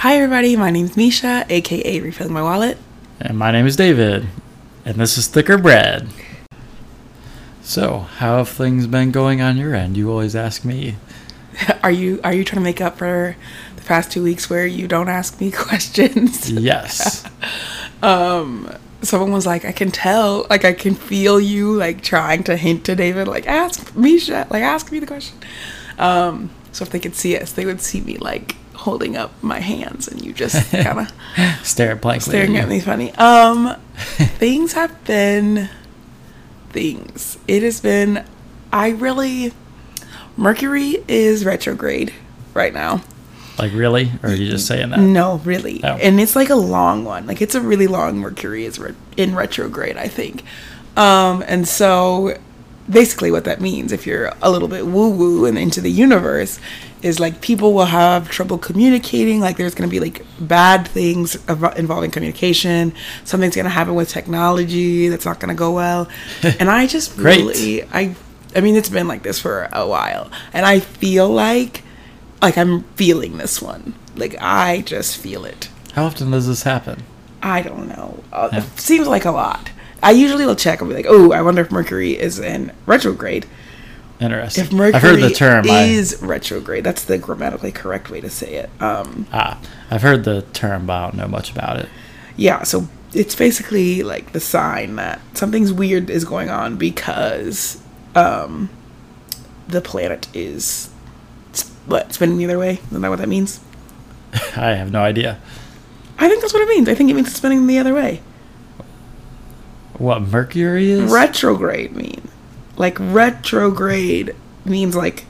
Hi, everybody. My name's Mesha, aka Refilling My Wallet. And my name is David, and this is Thicker Bread. So, how have things been going on your end? You always ask me. Are you are you trying to make up for the past two weeks where you don't ask me questions? Yes. Someone was like, I can tell, like I can feel you, like trying to hint to David, like ask Mesha, like ask me the question. Um, so if they could see us, they would see me like holding up my hands, and you just kind of Stare blankly. staring at me funny. Um, things have been things. It has been. I really. Mercury is retrograde right now. Like, really? Or are you just saying that? No, really, Oh. and it's like a long one. Like it's a really long Mercury is re- in retrograde, I think. Um, and so basically, what that means, if you're a little bit woo woo and into the universe, is like people will have trouble communicating. Like there's going to be like bad things involving communication. Something's going to happen with technology that's not going to go well. and I just really, I, I mean, it's been like this for a while, and I feel like like I'm feeling this one. Like I just feel it. How often does this happen? I don't know. Uh, Yeah. It seems like a lot. I usually will check. I'll be like, oh, I wonder if Mercury is in retrograde. Interesting. If Mercury I've heard the term. I, is retrograde, that's the grammatically correct way to say it. Um, ah, I've heard the term, but I don't know much about it. yeah, so it's basically like the sign that something's weird is going on because um, the planet is what spinning the other way. Isn't that what that means? I have no idea. I think that's what it means. I think it means it's spinning the other way. What Mercury is? retrograde mean? Like retrograde means like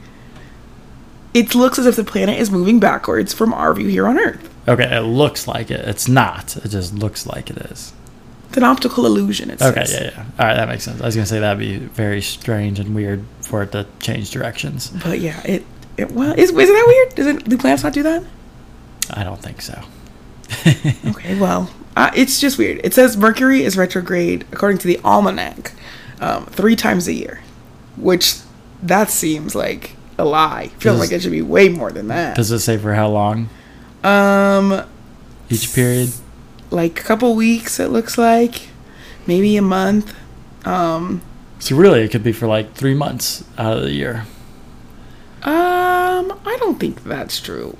it looks as if the planet is moving backwards from our view here on Earth. Okay, it looks like it. It's not. It just looks like it is. It's an optical illusion. It Okay, says. yeah, yeah. All right, that makes sense. I was gonna say that'd be very strange and weird for it to change directions. But yeah, it it well is is that weird? Doesn't do planets not do that? I don't think so. Okay, well, uh, it's just weird. It says Mercury is retrograde according to the almanac, um, three times a year, which that seems like a lie. Feels like it should be way more than that. Does it say for how long Um, each period? like a couple weeks it looks like maybe a month um So really, it could be for like three months out of the year. um i don't think that's true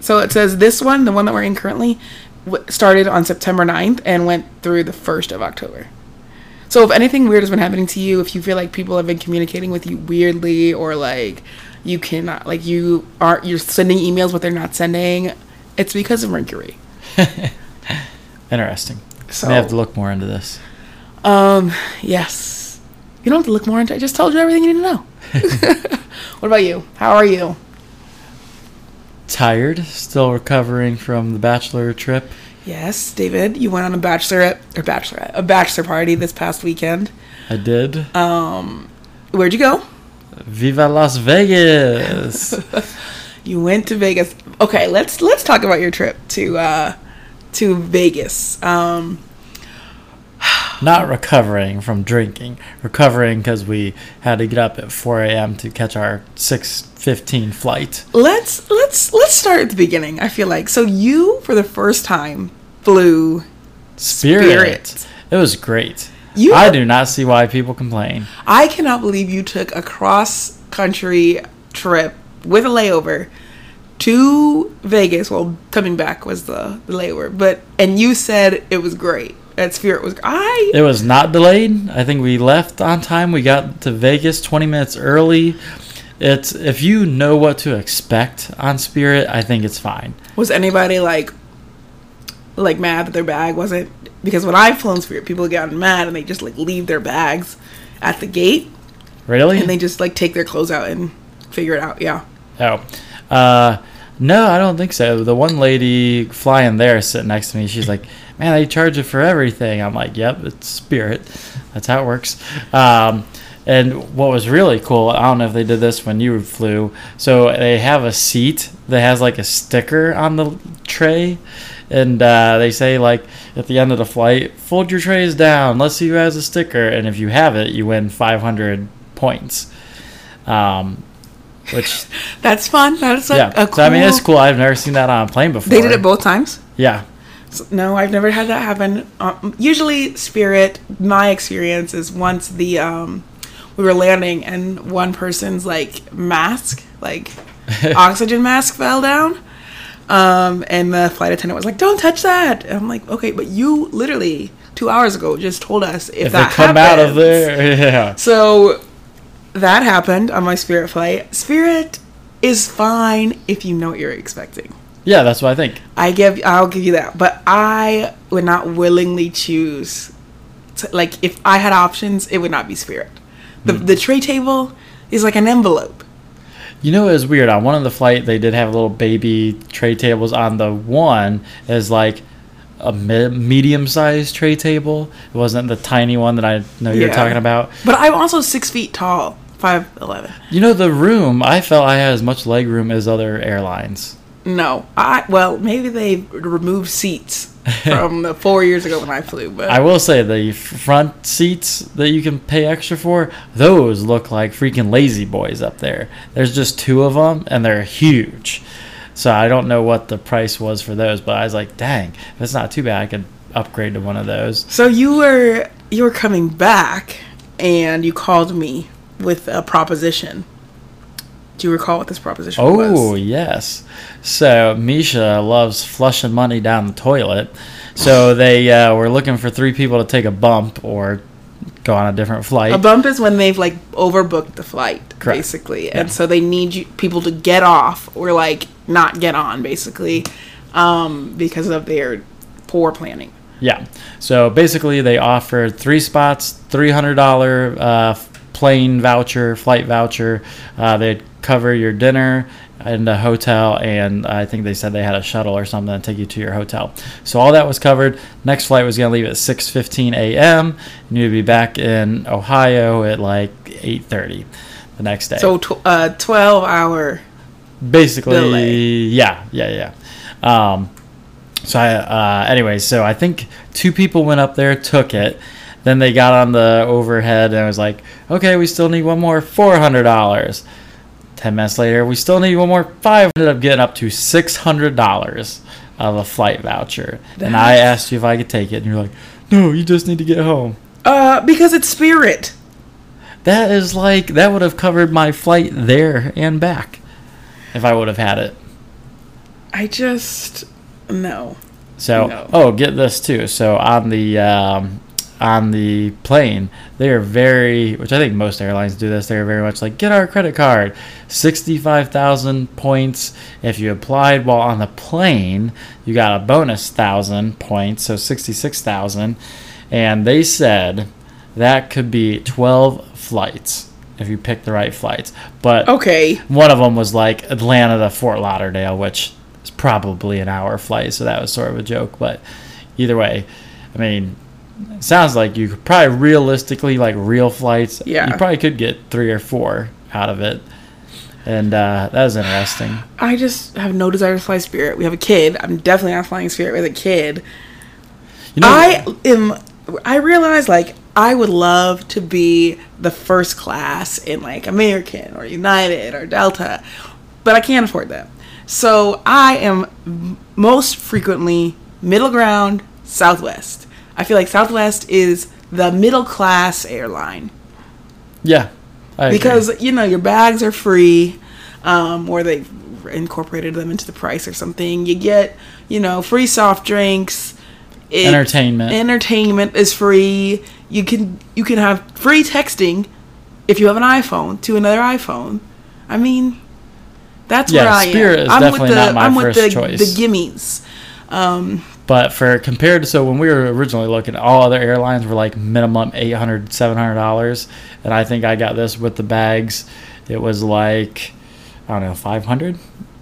so it says this one the one that we're in currently w- started on september 9th and went through the 1st of october so if anything weird has been happening to you if you feel like people have been communicating with you weirdly or like you cannot like you aren't you're sending emails but they're not sending it's because of mercury Interesting. so May have to look more into this. Um, yes. You don't have to look more into it. I just told you everything you need to know. what about you? How are you? Tired, still recovering from the bachelor trip. Yes, David, you went on a bachelorette or bachelorette, a bachelor party this past weekend. I did. Um, where'd you go? Viva Las Vegas! You went to Vegas. Okay, let's let's talk about your trip to uh to Vegas. Um, Not recovering from drinking, recovering because we had to get up at 4 a.m. to catch our 6:15 flight. let's let's let's start at the beginning. I feel like so you for the first time flew Spirit. Spirit. It was great. You- I do not see why people complain. I cannot believe you took a cross country trip with a layover to Vegas. Well, coming back was the, the layover, but and you said it was great. That Spirit was. I It was not delayed. I think we left on time. We got to Vegas 20 minutes early. It's if you know what to expect on Spirit, I think it's fine. was anybody like like mad that their bag wasn't because when I've flown Spirit, people get mad and they just like leave their bags at the gate Really? and they just like take their clothes out and figure it out. Yeah. Oh, uh, no, I don't think so. The one lady flying there sitting next to me, she's like, "Man, they charge it for everything." I'm like, "Yep, it's Spirit. That's how it works." Um, and what was really cool, I don't know if they did this when you flew. So they have a seat that has like a sticker on the tray, and uh, they say like at the end of the flight, "Fold your trays down. Let's see who has a sticker." And if you have it, you win 500 points. Um, which That's fun. That's yeah. a cool. So I mean, it's cool. I've never seen that on a plane before. They did it both times. Yeah. No, I've never had that happen. Um, usually, Spirit. My experience is once the um, we were landing and one person's like mask, like oxygen mask, fell down. Um, and the flight attendant was like, "Don't touch that." And I'm like, "Okay, but you literally two hours ago just told us if, If that they come out of there, yeah. So that happened on my Spirit flight. Spirit is fine if you know what you're expecting. Yeah, that's what I think. I give I'll give you that, but I would not willingly choose. To, like if I had options, it would not be Spirit. The Hmm. the tray table is like an envelope. You know, it was weird. On one of the flight, they did have little baby tray tables. On the one, is like a me- medium-sized tray table. It wasn't the tiny one that I know you're Yeah. talking about. But I'm also six feet tall, five eleven. You know, the room. I felt I had as much leg room as other airlines. No, I well maybe they removed seats from the four years ago when I flew, but I will say the front seats that you can pay extra for, those look like freaking lazy boys up there. There's just two of them, and they're huge. So I don't know what the price was for those, but I was like, dang, that's not too bad. I could upgrade to one of those. so you were you were coming back, and you called me with a proposition. Do you recall what this proposition was? Oh yes. So Mesha loves flushing money down the toilet. So they uh, were looking for three people to take a bump or go on a different flight. A bump is when they've like overbooked the flight, Correct. basically, Yeah. and so they need you, people to get off or like not get on, basically, um, because of their poor planning. Yeah. So basically, they offered three spots, three hundred dollar uh, plane voucher, flight voucher. Uh, they'd cover your dinner and the hotel, and I think they said they had a shuttle or something to take you to your hotel. So all that was covered. Next flight was going to leave at six fifteen a.m. and you'd be back in Ohio at like eight thirty the next day. So tw- uh, twelve hour. basically delay. yeah yeah yeah um so i uh anyway so i think two people went up there took it then they got on the overhead and I was like okay we still need one more $400 10 minutes later we still need one more 5 ended up getting up to $600 of a flight voucher and i asked you if i could take it and you're like no you just need to get home Uh, because it's Spirit. that is like that would have covered my flight there and back if i would have had it I just no. So, No. oh, get this too. So on the um, on the plane, they are very, which I think most airlines do this. They're very much like, get our credit card, sixty-five thousand points. If you applied while on the plane, you got a bonus thousand points, so sixty-six thousand. And they said that could be twelve flights if you pick the right flights. But Okay. one of them was like Atlanta to Fort Lauderdale, which is probably an hour flight, so that was sort of a joke. But either way, I mean, sounds like you could probably realistically like real flights. Yeah. you probably could get three or four out of it, and uh, that was interesting. I just have no desire to fly Spirit. We have a kid. I'm definitely not flying Spirit with a kid. You know, I am. I realize like I would love to be the first class in like American or United or Delta, but I can't afford that. So I am most frequently middle ground Southwest. I feel like Southwest is the middle class airline yeah, because you know your bags are free, um, or they incorporated them into the price or something. You get you know free soft drinks. It- Entertainment. Entertainment is free. You can you can have free texting if you have an iPhone to another iPhone. I mean, that's Yeah, where I Spirit am. is I'm definitely with the not my I'm with the, choice. the gimmies. Um, But for compared to so when we were originally looking, all other airlines were like minimum 800 700 dollars, and I think I got this with the bags. It was like I don't know 500.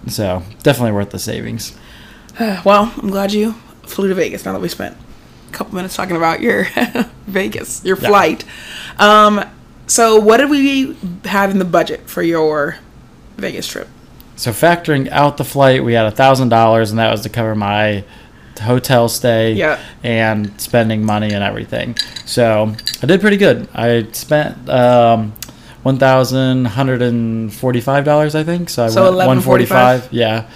So definitely worth the savings. well, I'm glad you flew to Vegas. Now that we spent a couple minutes talking about your Vegas, your Yeah. flight. Um, so what did we have in the budget for your Vegas trip? So factoring out the flight, we had a thousand dollars, and that was to cover my hotel stay Yeah. and spending money and everything. So I did pretty good. I spent um, one thousand hundred and forty-five dollars, I think. So I So went one 11.45? Yeah,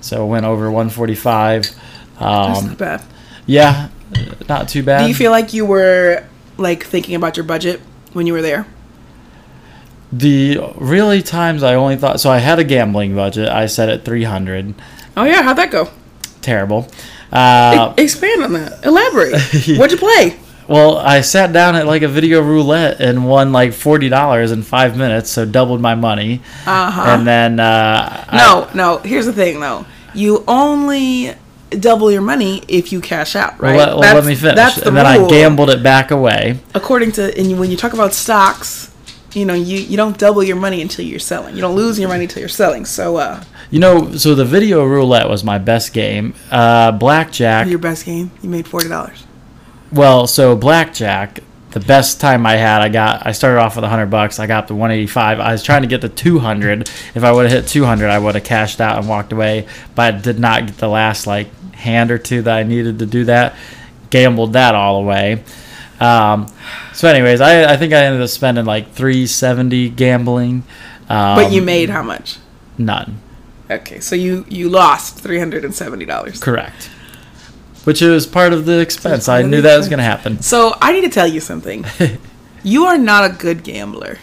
so went over one forty-five. That's Um, not bad. yeah, not too bad. Do you feel like you were like thinking about your budget when you were there? the really times I only thought so? I had a gambling budget. I set at three hundred. Oh yeah, how'd that go? Terrible. Uh, E- Expand on that. Elaborate. What'd you play? Well, I sat down at like a video roulette and won like forty dollars in five minutes, so doubled my money. Uh huh. And then uh, No, no. Here's the thing, though. You only double your money if you cash out, I, well, right? let, well, let me finish. That's the and then rule. I gambled it back away. According to, and when you talk about stocks, you know, you, you don't double your money until you're selling. You don't lose your money until you're selling. So, uh, You know, so the video roulette was my best game. Uh, blackjack. your best game, you made forty dollars. Well, so blackjack. The best time I had, I got. I started off with hundred bucks. I got up to one eighty five. I was trying to get to two hundred. If I would have hit two hundred, I would have cashed out and walked away. But I did not get the last like hand or two that I needed to do that. Gambled that all away. Um, so, anyways, I, I think I ended up spending like three seventy gambling. Um, But you made how much? none. Okay, so you you lost three hundred and seventy dollars. Correct. Which was part of the expense. I knew that was going to happen. So I need to tell you something. you are not a good gambler.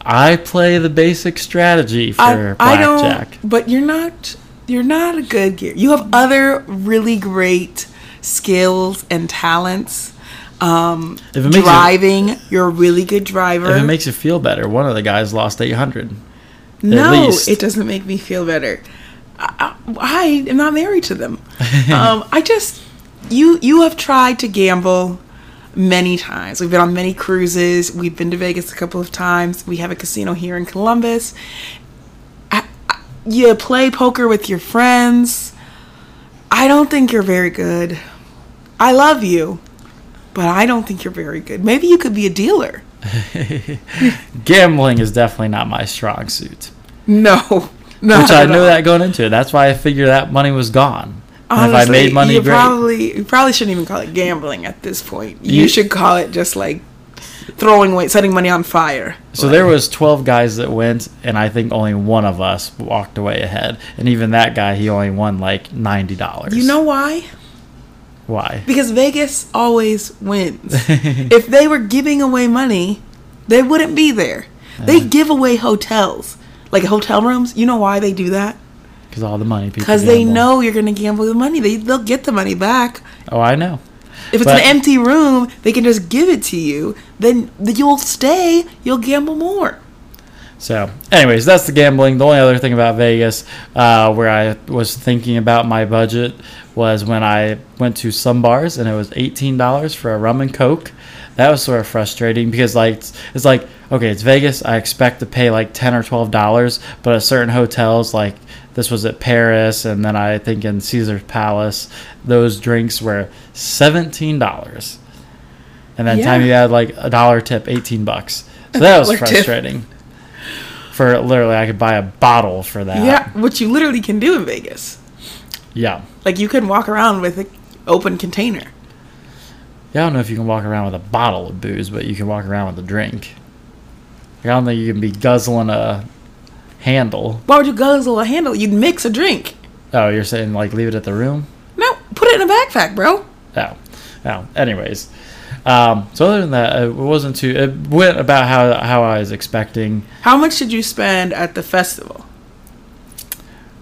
I play the basic strategy for I, I blackjack. don't. But you're not. You're not a good gear. You have other really great skills and talents. Um, If it makes driving, you, are a really good driver. If it makes you feel better, one of the guys lost 800. no, it doesn't make me feel better. I, I, I am not married to them. um, I just you you have tried to gamble many times. We've been on many cruises. We've been to Vegas a couple of times. We have a casino here in Columbus. I, I, you play poker with your friends. I don't think you're very good. I love you, but I don't think you're very good. Maybe you could be a dealer. Gambling is definitely not my strong suit. No, no. Which I knew that going into it. That's why I figured that money was gone. And if I made money, you great. probably you probably shouldn't even call it gambling at this point. You, You- should call it just like throwing away, setting money on fire. so there was 12 guys that went, and I think only one of us walked away ahead. And even that guy, he only won like $90. You know why? Why? Because Vegas always wins. if they were giving away money, they wouldn't be there. They give away hotels, like hotel rooms. You know why they do that? Because all the money Because they know you're gonna gamble the money. They they'll get the money back. Oh, I know. If it's But- an empty room, they can just give it to you. Then you'll stay. You'll gamble more. So, anyways, that's the gambling. The only other thing about Vegas, uh, where I was thinking about my budget, was when I went to some bars and it was eighteen dollars for a rum and coke. That was sort of frustrating because, like, it's, it's like okay, it's Vegas. I expect to pay like ten or twelve dollars, but at certain hotels, like this was at Paris, and then I think in Caesar's Palace, those drinks were seventeen dollars. And then time you add like a dollar tip, eighteen bucks. So that was dollar tip. frustrating for literally I could buy a bottle for that. Yeah, which you literally can do in Vegas. Yeah. Like you can walk around with an open container. Yeah, I don't know if you can walk around with a bottle of booze, but you can walk around with a drink. Like, I don't think you can be guzzling a handle. Why would you guzzle a handle? You'd mix a drink. Oh, you're saying like leave it at the room? No, put it in a backpack, bro. Oh, oh. Anyways, um, so other than that, it wasn't too. It went about how how I was expecting. How much did you spend at the festival?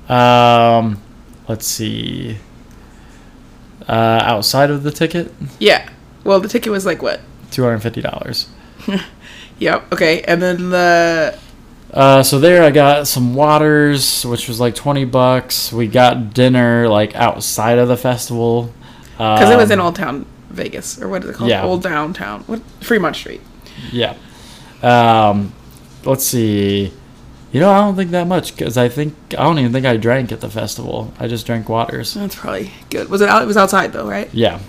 Um, let's see. Uh, outside of the ticket, Yeah. Well, the ticket was like what? two hundred fifty dollars. Yep. Okay. And then the Uh, so there I got some waters, which was like twenty bucks. We got dinner like outside of the festival because it was in Um, Old Town Vegas or what is it called? yeah. Old Downtown. What? Fremont Street. Yeah. Um, let's see. You know, I don't think that much because I think I don't even think I drank at the festival. I just drank waters. That's probably good. Was it out? It was outside though, right? Yeah.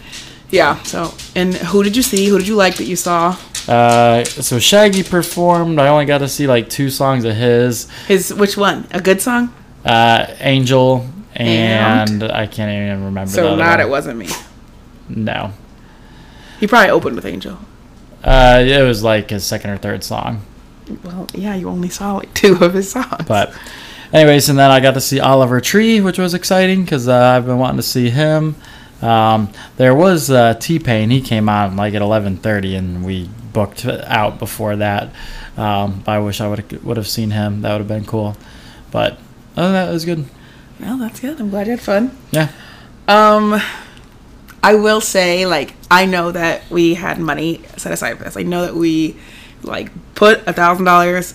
Yeah. So, and who did you see? Who did you like that you saw? Uh, so Shaggy performed. I only got to see like two songs of his. His which one? A good song? Uh, Angel And? and, I can't even remember. So not one. it wasn't me. No. He probably opened with Angel. Uh, it was like his second or third song. Well, yeah, you only saw like two of his songs. But, anyways, and then I got to see Oliver Tree, which was exciting because uh, I've been wanting to see him. Um, there was uh, T Pain. He came on like at eleven thirty, and we booked out before that. Um, I wish I would would have seen him. That would have been cool. But other than that, it was good. well, that's good. I'm glad you had fun. Yeah. Um, I will say, like, I know that we had money set aside for this. I know that we, like, put a thousand dollars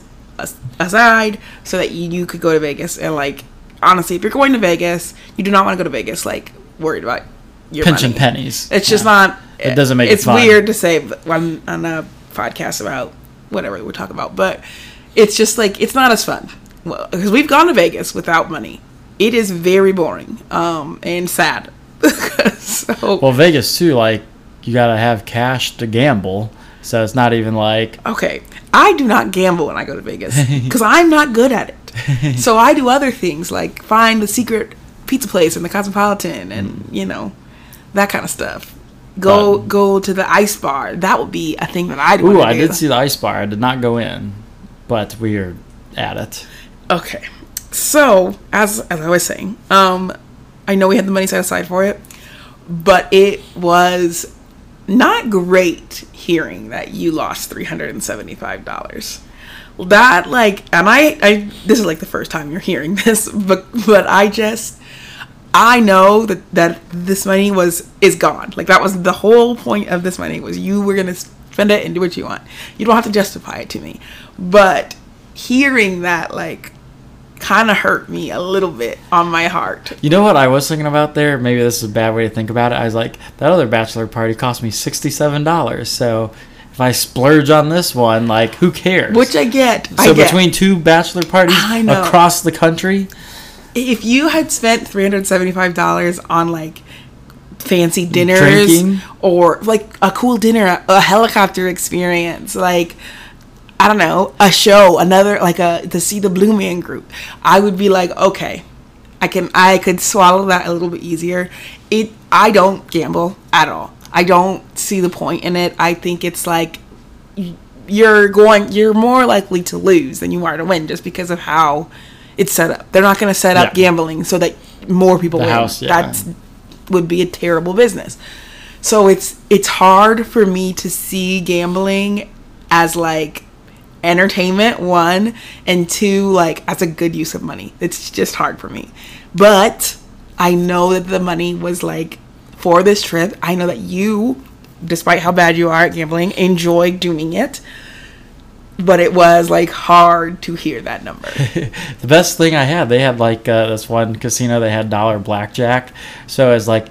aside so that you, you could go to Vegas. And like, honestly, if you're going to Vegas, you do not want to go to Vegas like worried about your Pinching money. pennies. It's just Yeah. not. It doesn't make it It's fun. weird to say on on a podcast about whatever we're talking about, but it's just like it's not as fun because we've gone to Vegas without money. It is very boring um, and sad. so Well, Vegas too. Like you gotta have cash to gamble, so it's not even like okay, I do not gamble when I go to Vegas because I'm not good at it. so I do other things like find the secret pizza place in the Cosmopolitan and you know that kind of stuff. Go But- go to the ice bar. That would be a thing that I'd Ooh, I did see the ice bar. I did not go in, but we are at it. Okay. So, as as I was saying, um I know we had the money set aside for it, but it was not great hearing that you lost $375. That like and I I this is like the first time you're hearing this, but but I just I know that that this money was is gone. Like that was the whole point of this money was you were gonna spend it and do what you want. You don't have to justify it to me, but hearing that like kind of hurt me a little bit on my heart. You know what I was thinking about there? Maybe this is a bad way to think about it. I was like, that other bachelor party cost me sixty-seven dollars. So if I splurge on this one, like, who cares? Which I get. I so get. between two bachelor parties across the country, if you had spent three hundred seventy five dollars on like fancy dinners Drinking. or like a cool dinner, a helicopter experience, like I don't know, a show, another like a to see the Blue Man Group, I would be like, okay, I can I could swallow that a little bit easier. It I don't gamble at all. I don't see the point in it. I think it's like you're going you're more likely to lose than you are to win just because of how it's set up. They're not going to set up Yeah. gambling so that more people The win. house, yeah. That's would be a terrible business. So it's it's hard for me to see gambling as like entertainment one and two like as a good use of money. It's just hard for me. But I know that the money was like for this trip. I know that you despite how bad you are at gambling enjoy doing it. But it was like hard to hear that number. the best thing I had, they had like uh, this one casino. They had dollar blackjack, so it's like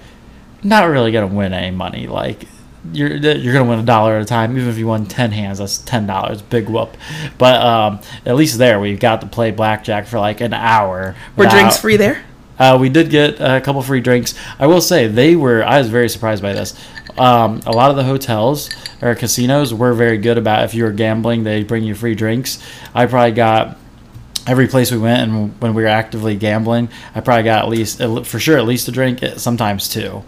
not really gonna win any money. Like you're you're gonna win a dollar at a time. Even if you won ten hands, that's ten dollars. Big whoop. But um, at least there we got to play blackjack for like an hour. Were drinks free there? Uh, we did get a couple free drinks. I will say they were. I was very surprised by this. Um, a lot of the hotels or casinos were very good about if you were gambling, they bring you free drinks. I probably got every place we went, and when we were actively gambling, I probably got at least for sure at least a drink, eh, sometimes two.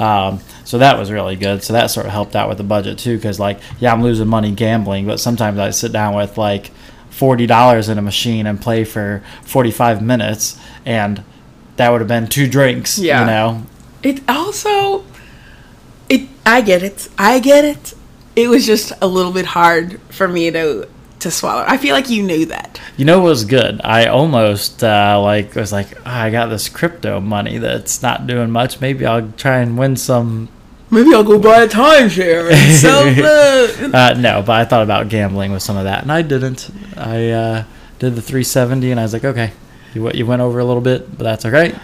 Um, so that was really good. So that sort of helped out with the budget too, because like yeah, I'm losing money gambling, but sometimes I sit down with like forty dollars in a machine and play for forty five minutes, and that would have been two drinks. Yeah. you know. It also, it. I get it. I get it. It was just a little bit hard for me to to swallow. I feel like you knew that. You know what was good? I almost uh, like was like "Ah, I got this crypto money that's not doing much. Maybe I'll try and win some. Maybe I'll go buy a timeshare and sell the. Uh, no, but I thought about gambling with some of that, and I didn't. I uh, did the 370, and I was like, okay, you went- you went over a little bit, but that's okay.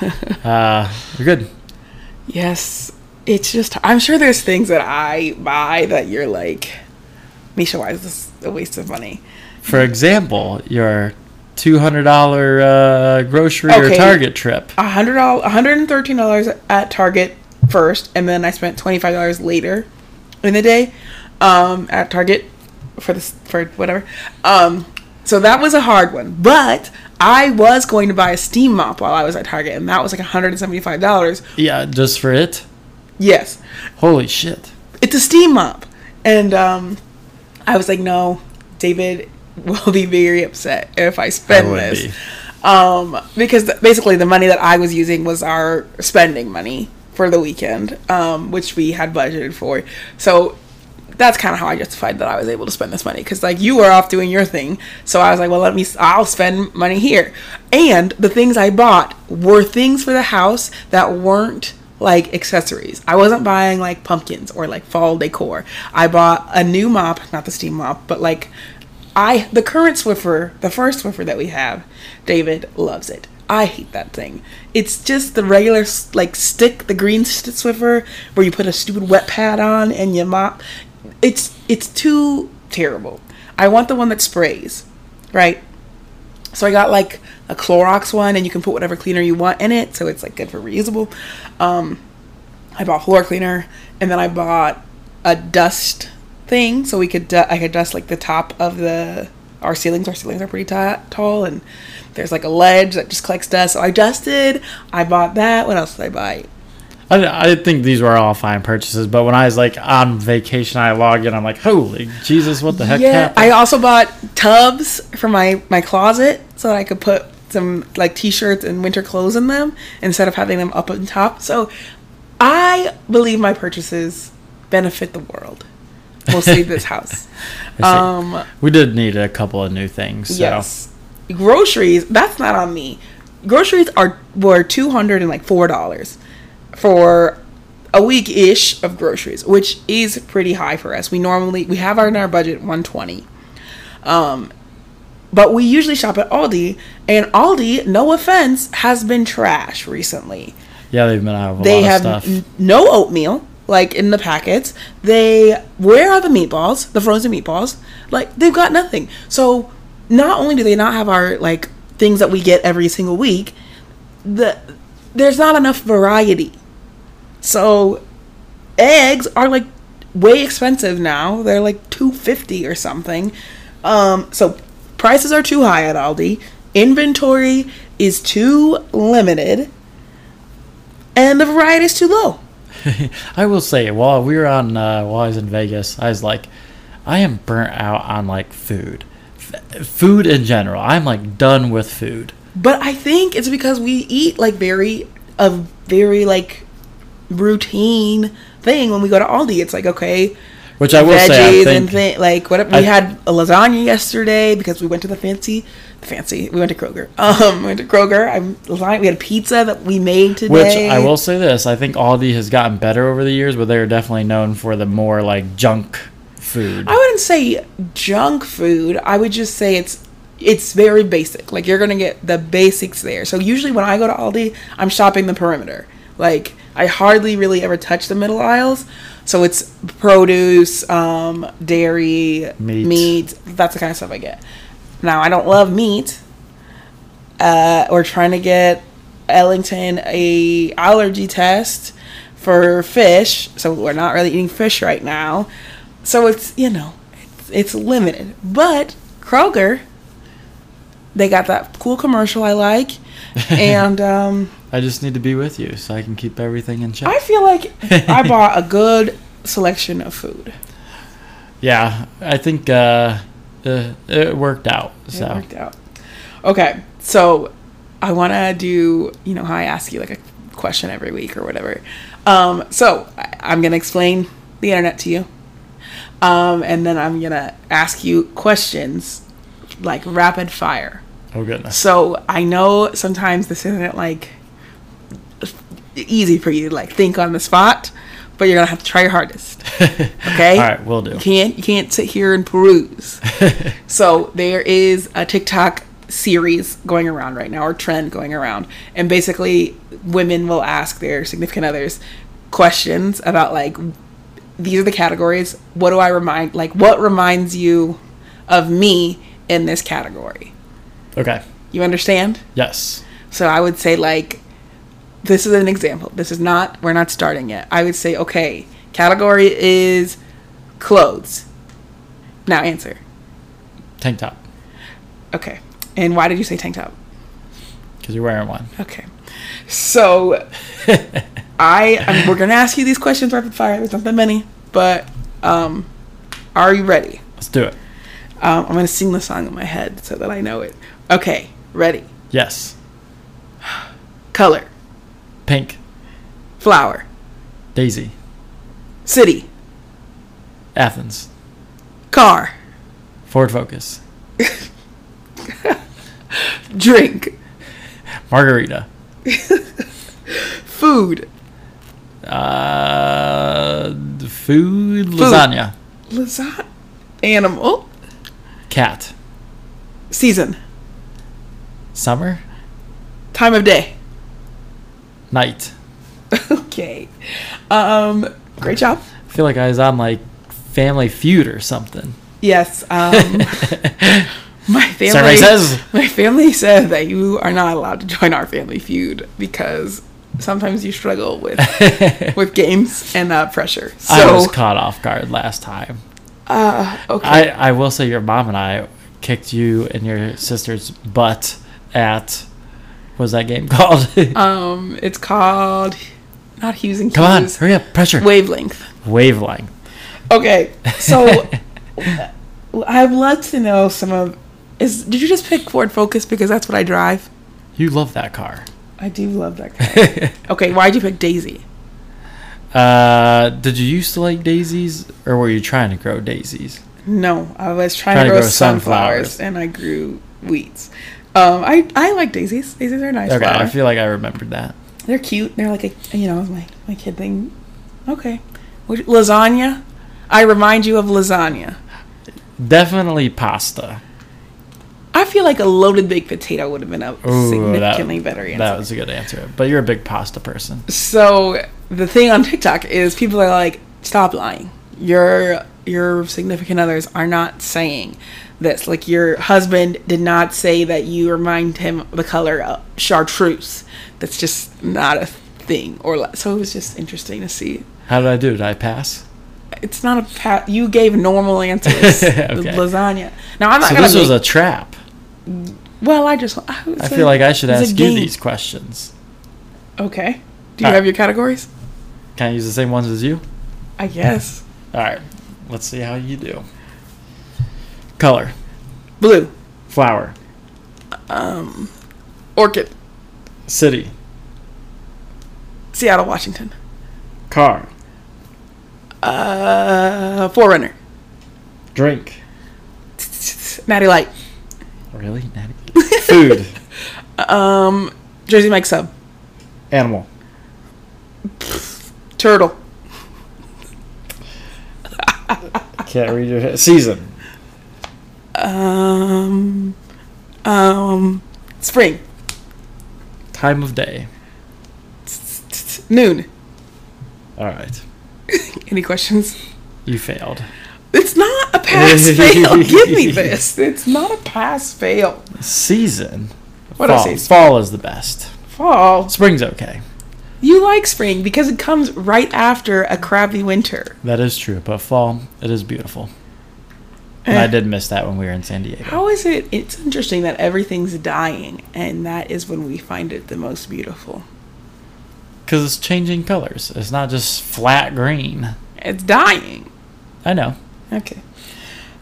Uh, you're good. Yes, it's just. I'm sure there's things that I buy that you're like, Mesha, why is this a waste of money? For example, your two hundred dollar uh, grocery or Target trip. A hundred dollars, hundred and thirteen dollars at Target first, and then I spent twenty five dollars later in the day um, at Target for this for whatever. Um, so that was a hard one, but I was going to buy a steam mop while I was at Target, and that was like hundred and seventy five dollars. Yeah, just for it. Yes, Holy shit! it's a steam mop, and um, I was like, no, David, will be very upset if I spend would this. be. Um, because basically the money that I was using was our spending money for the weekend, um, which we had budgeted for. So that's kind of how I justified that I was able to spend this money because like you were off doing your thing, so I was like, well, let me, I'll spend money here. And the things I bought were things for the house that weren't like accessories. I wasn't buying like pumpkins or like fall decor. I bought a new mop, not the steam mop, but like I the current Swiffer, the first Swiffer that we have, David loves it. I hate that thing. It's just the regular like stick, the green Swiffer where you put a stupid wet pad on and you mop. It's it's too terrible. I want the one that sprays, right? So I got like a Clorox one, and you can put whatever cleaner you want in it, so it's like good for reusable. Um, I bought floor cleaner, and then I bought a dust thing, so we could du- I could dust like the top of the our ceilings. Our ceilings are pretty ta- tall, and there's like a ledge that just collects dust. So I dusted. I bought that. What else did I buy? I, I think these were all fine purchases, but when I was like on vacation, I log in. I'm like, holy Jesus, what the heck yeah, happened? I also bought tubs for my my closet so that I could put some like t-shirts and winter clothes in them instead of having them up on top. So I believe my purchases benefit the world, We'll mostly this house. Um, we did need a couple of new things. So. yes, groceries. That's not on me. Groceries are were two hundred and like four dollars for a week ish of groceries, which is pretty high for us. We normally we have our in our budget one twenty. Um, but we usually shop at Aldi, and Aldi, no offense, has been trash recently. Yeah, they've been out of a They lot have of stuff. n- no oatmeal, like in the packets. They where are the meatballs, the frozen meatballs? Like they've got nothing. So not only do they not have our like things that we get every single week, the there's not enough variety. So eggs are like way expensive now. They're like 250 or something. Um so prices are too high at Aldi. Inventory is too limited. And the variety is too low. I will say, while we were on, uh, while I was in Vegas, I was like, I am burnt out on like food, F- food in general. I'm like done with food. But I think it's because we eat like very a very like routine thing when we go to Aldi. It's like okay, Which I will say, I think, and thi- like what we I- had a lasagna yesterday because we went to the fancy, fancy. We went to Kroger. Um, we went to Kroger. I'm lasagna. We had pizza that we made today. which I will say this, I think Aldi has gotten better over the years, but they're definitely known for the more like junk food. I wouldn't say junk food. I would just say it's it's very basic. Like you're gonna get the basics there. So usually when I go to Aldi, I'm shopping the perimeter. Like I hardly really ever touch the middle aisles. So it's produce, um, dairy, Meat. meat. That's the kind of stuff I get. Now I don't love meat. Uh, we're trying to get Ellington a allergy test for fish, so we're not really eating fish right now. So it's you know it's, it's limited, but Kroger they got that cool commercial I like, and um, I just need to be with you so I can keep everything in check. I feel like I bought a good selection of food. yeah, I think uh, uh, it worked out. It worked out. Okay, so I want to do, you know, how I ask you like a question every week or whatever. Um, so I, I'm gonna explain the internet to you, um, and then I'm gonna ask you questions like rapid fire. Oh goodness. So I know sometimes this isn't like easy for you to like think on the spot, but you're gonna have to try your hardest. Okay. All right, we'll do. You can't you can't sit here and peruse. so there is a TikTok series going around right now or trend going around and basically women will ask their significant others questions about like these are the categories what do i remind like what reminds you of me in this category Okay. you understand Yes. so i would say like this is an example this is not we're not starting yet i would say okay category is clothes now answer Tank top. Okay. And why did you say tank top? Because you're wearing one. Okay. So I um, we're gonna ask you these questions rapid fire. There's not that many, but um, are you ready? Let's do it. Um, I'm gonna sing the song in my head so that I know it. Okay, ready. Yes. Color, Pink. flower, Daisy. city, Athens. car, Ford Focus. drink, Margarita. food, Uh, food. Lasagna. lasagna, animal, Cat. season, Summer. time of day. Night. okay. Um, great job. I feel like I was on like Family Feud or something. Yes. Um, my family Survey says. my family said that you are not allowed to join our family feud because sometimes you struggle with with games and uh, pressure. So, I was caught off guard last time. uh, okay. I, I will say your mom and I kicked you and your sister's butt at what was that game called? um, it's called not Hughes and Come on, hurry up, pressure. Wavelength. Wavelength. Okay, so I'd love to know some of. Is did you just pick Ford Focus because that's what I drive? You love that car. I do love that car. okay, why'd you pick Daisy? uh, did you used to like daisies, or were you trying to grow daisies? No, I was trying, Trying to to grow, grow sunflowers, sunflowers. and I grew weeds. Um, I I like daisies. Daisies are nice. Okay, flower. I feel like I remembered that. They're cute. They're like a you know my my kid thing. Okay, lasagna. I remind you of lasagna. Definitely pasta. I feel like a loaded baked potato would have been a Ooh, significantly better answer. That was a good answer. But you're a big pasta person. So the thing on TikTok is people are like, stop lying. Your your significant others are not saying this. Like your husband did not say that you remind him the color of chartreuse. That's just not a thing. Or so it was just interesting to see. How did I do? Did I pass? It's not a pa- you gave normal answers. Okay. lasagna. Now I'm not So gonna. this was a trap. well, I just. I, I feel like I should ask you these questions. Okay. Do you have your categories? Can I use the same ones as you? I guess. All right. Let's see how you do. Color, Blue. flower, Um, orchid. city, Seattle, Washington. car, Uh, Forerunner. drink. Natty Light. Really? Natty? Food, Um, Jersey Mike Sub. animal, Turtle. can't read your season, Um, um, spring. time of day. Noon. All right. Any questions? You failed. It's not a pass fail. Give me this. It's not a pass fail. Season. What fall. I say? Fall is the best. Fall. Spring's okay. You like spring because it comes right after a crappy winter. That is true, but fall, it is beautiful. And Eh. I did miss that when we were in San Diego. How is it? It's interesting that everything's dying, and that is when we find it the most beautiful. Because it's changing colors. It's not just flat green. It's dying. I know. Okay.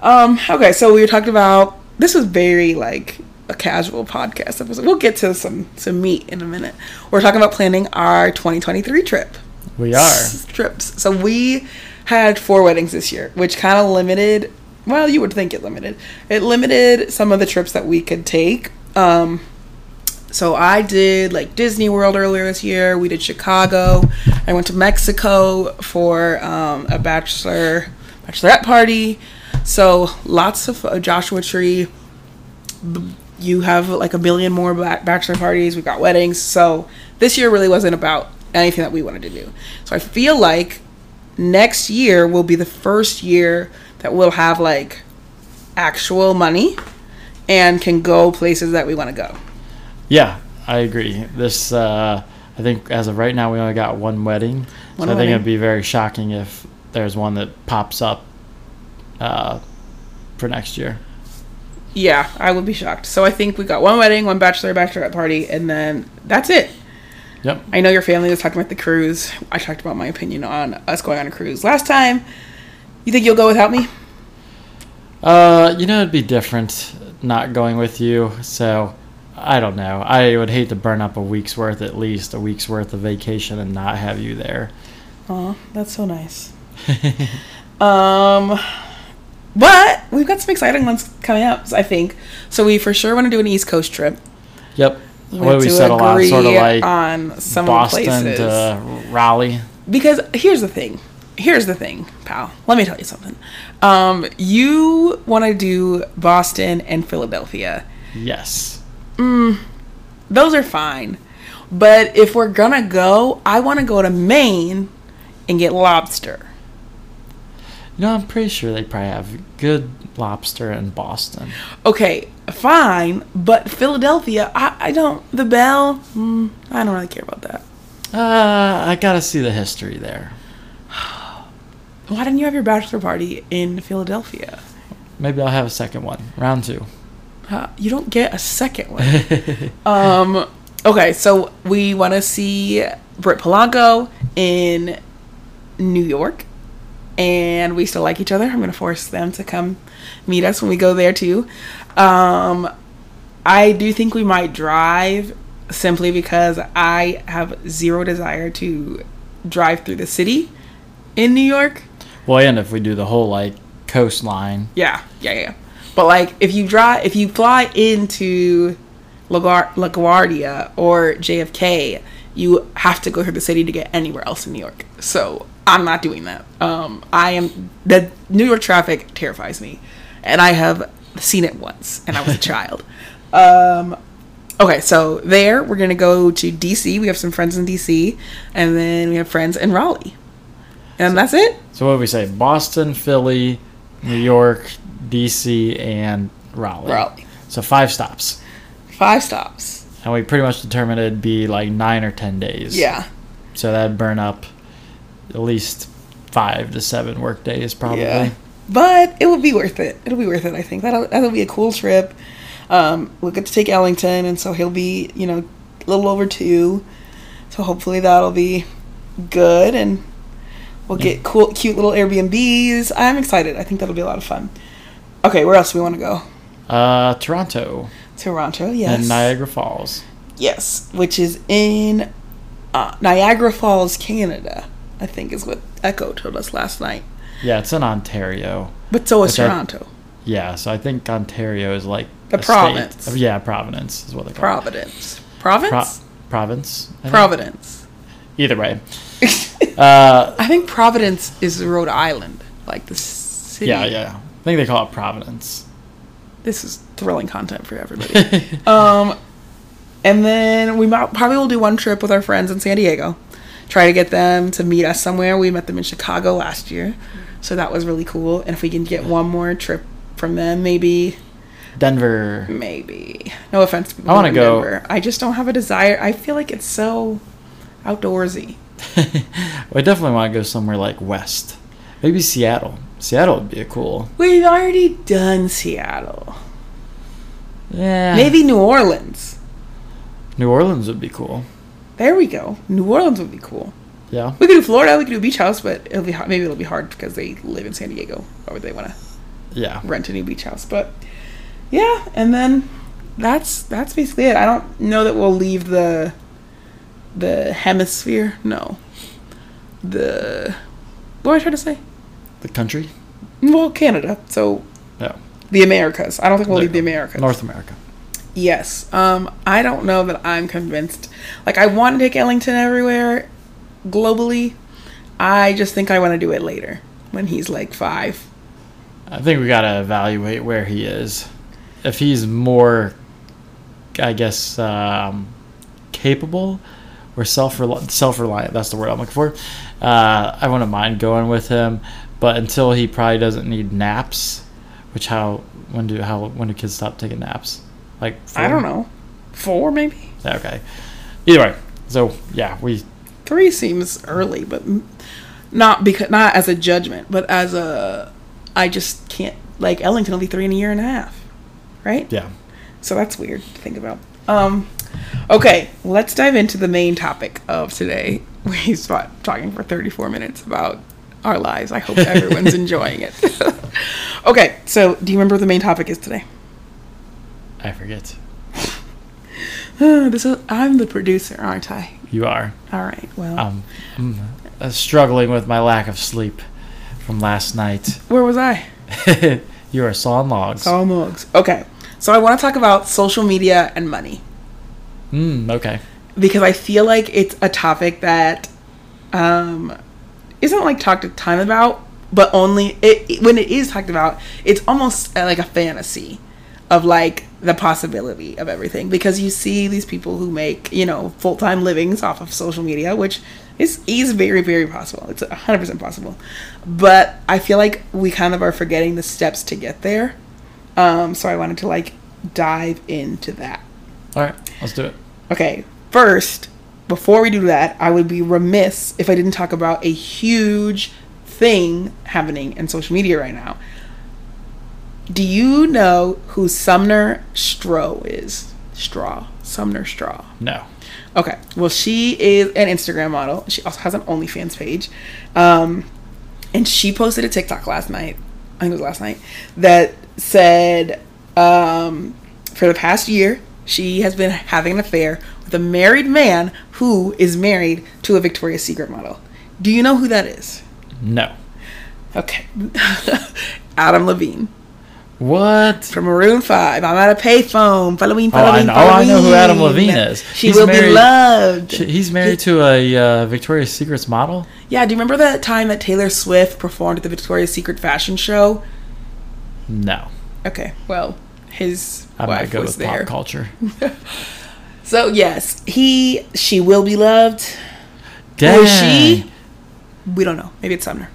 Um. Okay. So we were talking about this was very like a casual podcast episode. We'll get to some some meat in a minute. We're talking about planning our 2023 trip. We are. trips. So we had four weddings this year, which kind of limited. Well, you would think it limited. It limited some of the trips that we could take. Um, so I did like Disney World earlier this year. We did Chicago. I went to Mexico for um, a bachelor bachelorette party. So lots of uh, Joshua Tree. You have like a billion more bachelor parties. We've got weddings. So this year really wasn't about anything that we wanted to do. So I feel like next year will be the first year that we'll have like actual money and can go places that we want to go. Yeah, I agree. This, uh, I think, as of right now, we only got one wedding. One so I think it'd be very shocking if there's one that pops up uh, for next year. Yeah, I would be shocked. So I think we got one wedding, one bachelor bachelorette party, and then that's it. Yep. I know your family was talking about the cruise. I talked about my opinion on us going on a cruise last time. You think you'll go without me? Uh, you know, it'd be different not going with you. So, I don't know. I would hate to burn up a week's worth, at least a week's worth of vacation, and not have you there. Aw, that's so nice. Um, but we've got some exciting ones coming up, I think. So we for sure want to do an East Coast trip. Yep. We What do we settle on? Sort of like on some Boston places. to Raleigh. Because here's the thing. Here's the thing, pal. Let me tell you something. Um, you want to do Boston and Philadelphia. Yes. Those are fine. But if we're gonna go, I want to go to Maine and get lobster. You know, I'm pretty sure they probably have good lobster in Boston. Okay, fine, but Philadelphia, I, I don't. The Bell, mm, I don't really care about that. Uh, I gotta see the history there. Why didn't you have your bachelor party in Philadelphia? Maybe I'll have a second one. Round two. Uh, you don't get a second one. um, okay, so we want to see Britt Polanco in New York, and we still like each other. I'm going to force them to come meet us when we go there too. Um, I do think we might drive simply because I have zero desire to drive through the city in New York. Well, and if we do the whole like coastline, Yeah, yeah, yeah. But like, if you drive, if you fly into LaGuar- LaGuardia or JFK, you have to go through the city to get anywhere else in New York. So I'm not doing that. Um, I am the New York traffic terrifies me, and I have seen it once, and I was a child. Um, okay, so there we're gonna go to DC. We have some friends in DC, and then we have friends in Raleigh, and that's it. so what do we say? Boston, Philly, New York, DC, and Raleigh. Raleigh. So five stops, Five stops. and we pretty much determined it'd be like nine or ten days. Yeah. So that'd burn up at least five to seven work days, probably. Yeah. But it would be worth it. It'll be worth it, I think. That'll, that'll be a cool trip. Um, we'll get to take Ellington, and so he'll be, you know, a little over two. So hopefully that'll be good, and we'll get cool, cute little Airbnbs. I'm excited. I think that'll be a lot of fun. Okay, where else do we want to go? Uh, Toronto Toronto, yes. and Niagara Falls. Yes, which is in uh, Niagara Falls, Canada. I think is what Echo told us last night. Yeah, it's in Ontario. But so is Which I- Toronto. Yeah, so I think Ontario is like The a state. province. Yeah, Providence is what they call Providence. it. Province? Pro- province. I think. Either way. Uh, I think Providence is Rhode Island, like the city. yeah, yeah. I think they call it Providence. This is thrilling content for everybody. um, and then we might, probably will do one trip with our friends in San Diego. Try to get them to meet us somewhere. We met them in Chicago last year, so that was really cool. And if we can get one more trip from them, maybe, Denver. maybe. No offense to I wanna go- Denver. I just don't have a desire. I feel like it's so outdoorsy. I definitely want to go somewhere like west. Maybe Seattle. Seattle would be a cool. We've already done Seattle. Yeah. Maybe New Orleans. New Orleans would be cool. There we go. New Orleans would be cool. Yeah. We could do Florida. We could do beach house, but it'll be maybe it'll be hard because they live in San Diego, or would they want to Yeah. rent a new beach house? But yeah, and then that's that's basically it. I don't know that we'll leave the the hemisphere. No, the what was I trying to say? The country. Well, Canada. So No. the Americas. I don't think we'll leave the. Americas. North America. Yes. Um, I don't know that I'm convinced. Like, I want to take Ellington everywhere globally. I just think I want to do it later when he's like five. I think we gotta evaluate where he is. If he's more, I guess, um, capable or self self reliant. That's the word I'm looking for. Uh, I wouldn't mind going with him, but until he probably doesn't need naps, which how when do how when do kids stop taking naps? Like I don't know. Four, maybe? Okay. Either way, so yeah, we Three seems early, but not because not as a judgment, but as a I just can't like Ellington will be three in a year and a half, right? yeah. So that's weird to think about. Um, okay, let's dive into the main topic of today. We spot talking for 34 minutes about our lives. I hope everyone's enjoying it. Okay, so do you remember what the main topic is today? I forget. this is I'm the producer, aren't I? You are. All right. Well, Um, I'm uh, struggling with my lack of sleep from last night. where was I? you are sawing logs. Saw logs. Okay. So I want to talk about social media and money Mm, okay. because I feel like it's a topic that um, isn't like talked a ton about, but only it, it- when it is talked about, it's almost uh, like a fantasy of like the possibility of everything because you see these people who make you know full time livings off of social media, which is is very very possible. It's hundred percent possible, but I feel like we kind of are forgetting the steps to get there. Um, so I wanted to like dive into that. All right. Let's do it. Okay, first, before we do that, I would be remiss if I didn't talk about a huge thing happening in social media right now. Do you know who Sumner Stroh is? Straw. Sumner Straw. No. Okay. Well, she is an Instagram model. She also has an OnlyFans page. Um, and she posted a TikTok last night. I think it was last night that said um, for the past year she has been having an affair with a married man who is married to a Victoria's Secret model. Do you know who that is? No. Okay. Adam Levine What? from Maroon 5. I'm at a payphone. Following, Oh, I following, know- oh, I know who Adam. Levine is. She He's will be loved. Sh- He's married to a uh, Victoria's Secrets model. Yeah, do you remember that time that Taylor Swift performed at the Victoria's Secret fashion show? No. Okay, well, his I'm wife was there. pop culture. So yes, he, she will be loved. Dang. Is she? We don't know. Maybe it's Sumner.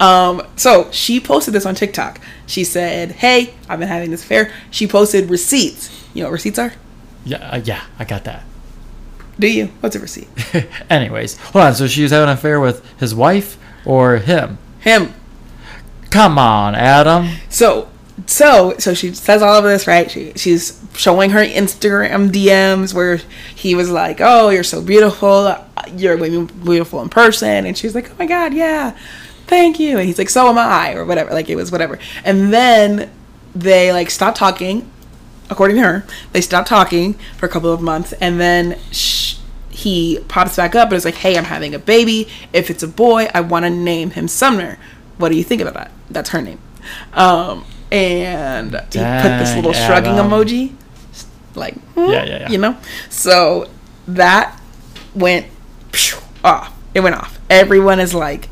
Um, so she posted this on TikTok. She said, "Hey, I've been having this affair." She posted receipts. You know what receipts are? Yeah, uh, yeah, I got that. Do you? What's a receipt? Anyways, hold on. So she was having an affair with his wife or him? Him. Come on, Adam. So so so she says all of this right? She, she's showing her instagram dms where he was like oh you're so beautiful. You're beautiful in person. And she's like oh my god yeah. Thank you. And he's like so am i or whatever. Like it was whatever. And then they like stopped talking according to her. They stopped talking for a couple of months and then he pops back up and is like hey i'm having a baby. If it's a boy i want to name him sumner. What do you think about that? That's her name. Um and he put this Dang, little shrugging emoji like hmm, Yeah, yeah, yeah. you know? So that went phew, off. It went off. Everyone is like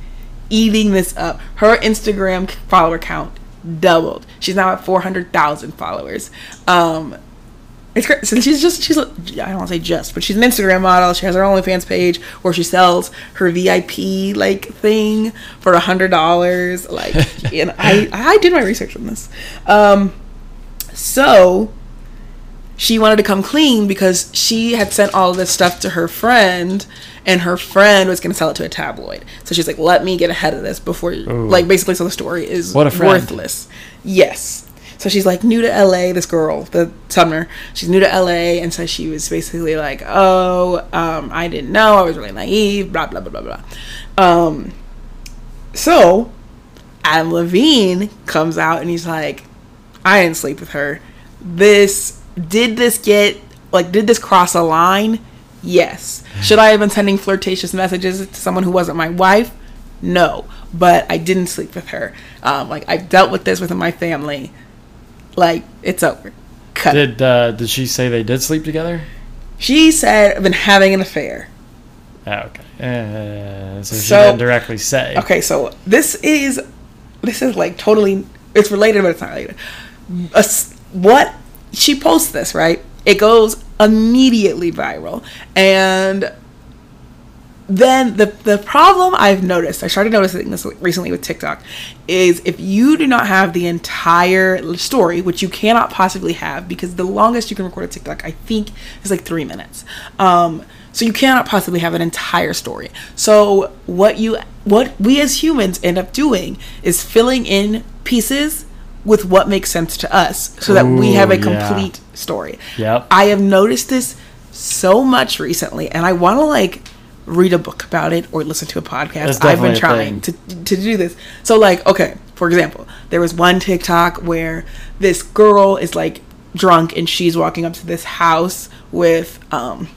eating this up. Her instagram follower count doubled. She's now at 400000 followers. Um it's great. So she's just she's I don't want to say just, but she's an Instagram model. She has her OnlyFans page where she sells her VIP like thing for a hundred dollars. Like, and I I did my research on this. Um, so she wanted to come clean because she had sent all of this stuff to her friend and her friend was going to sell it to a tabloid so she's like let me get ahead of this before Ooh. like basically so the story is worthless yes so she's like new to la this girl the sumner she's new to la and so she was basically like oh um, i didn't know i was really naive blah blah blah blah blah um, so adam levine comes out and he's like I didn't sleep with her. This did this get like did this cross a line? Yes. Should I have been sending flirtatious messages to someone who wasn't my wife? No. But I didn't sleep with her. Um, like I've dealt with this within my family. Like it's over. Cut. Did uh, did she say they did sleep together? She said I've been having an affair. Oh, okay. Uh, so she didn't directly say. Okay, so this is this is like totally it's related, but it's not related. A what she posts this right? It goes immediately viral, and then the the problem I've noticed, I started noticing this recently with TikTok, is if you do not have the entire story, which you cannot possibly have, because the longest you can record a TikTok, I think, is like three minutes. Um, so you cannot possibly have an entire story. So what you what we as humans end up doing is filling in pieces with what makes sense to us, so that we have a Ooh, yeah. complete story. Yep. I have noticed this so much recently, and I want to like read a book about it or listen to a podcast. I've been trying to to do this. So like, okay, for example, there was one TikTok where this girl is like drunk and she's walking up to this house with um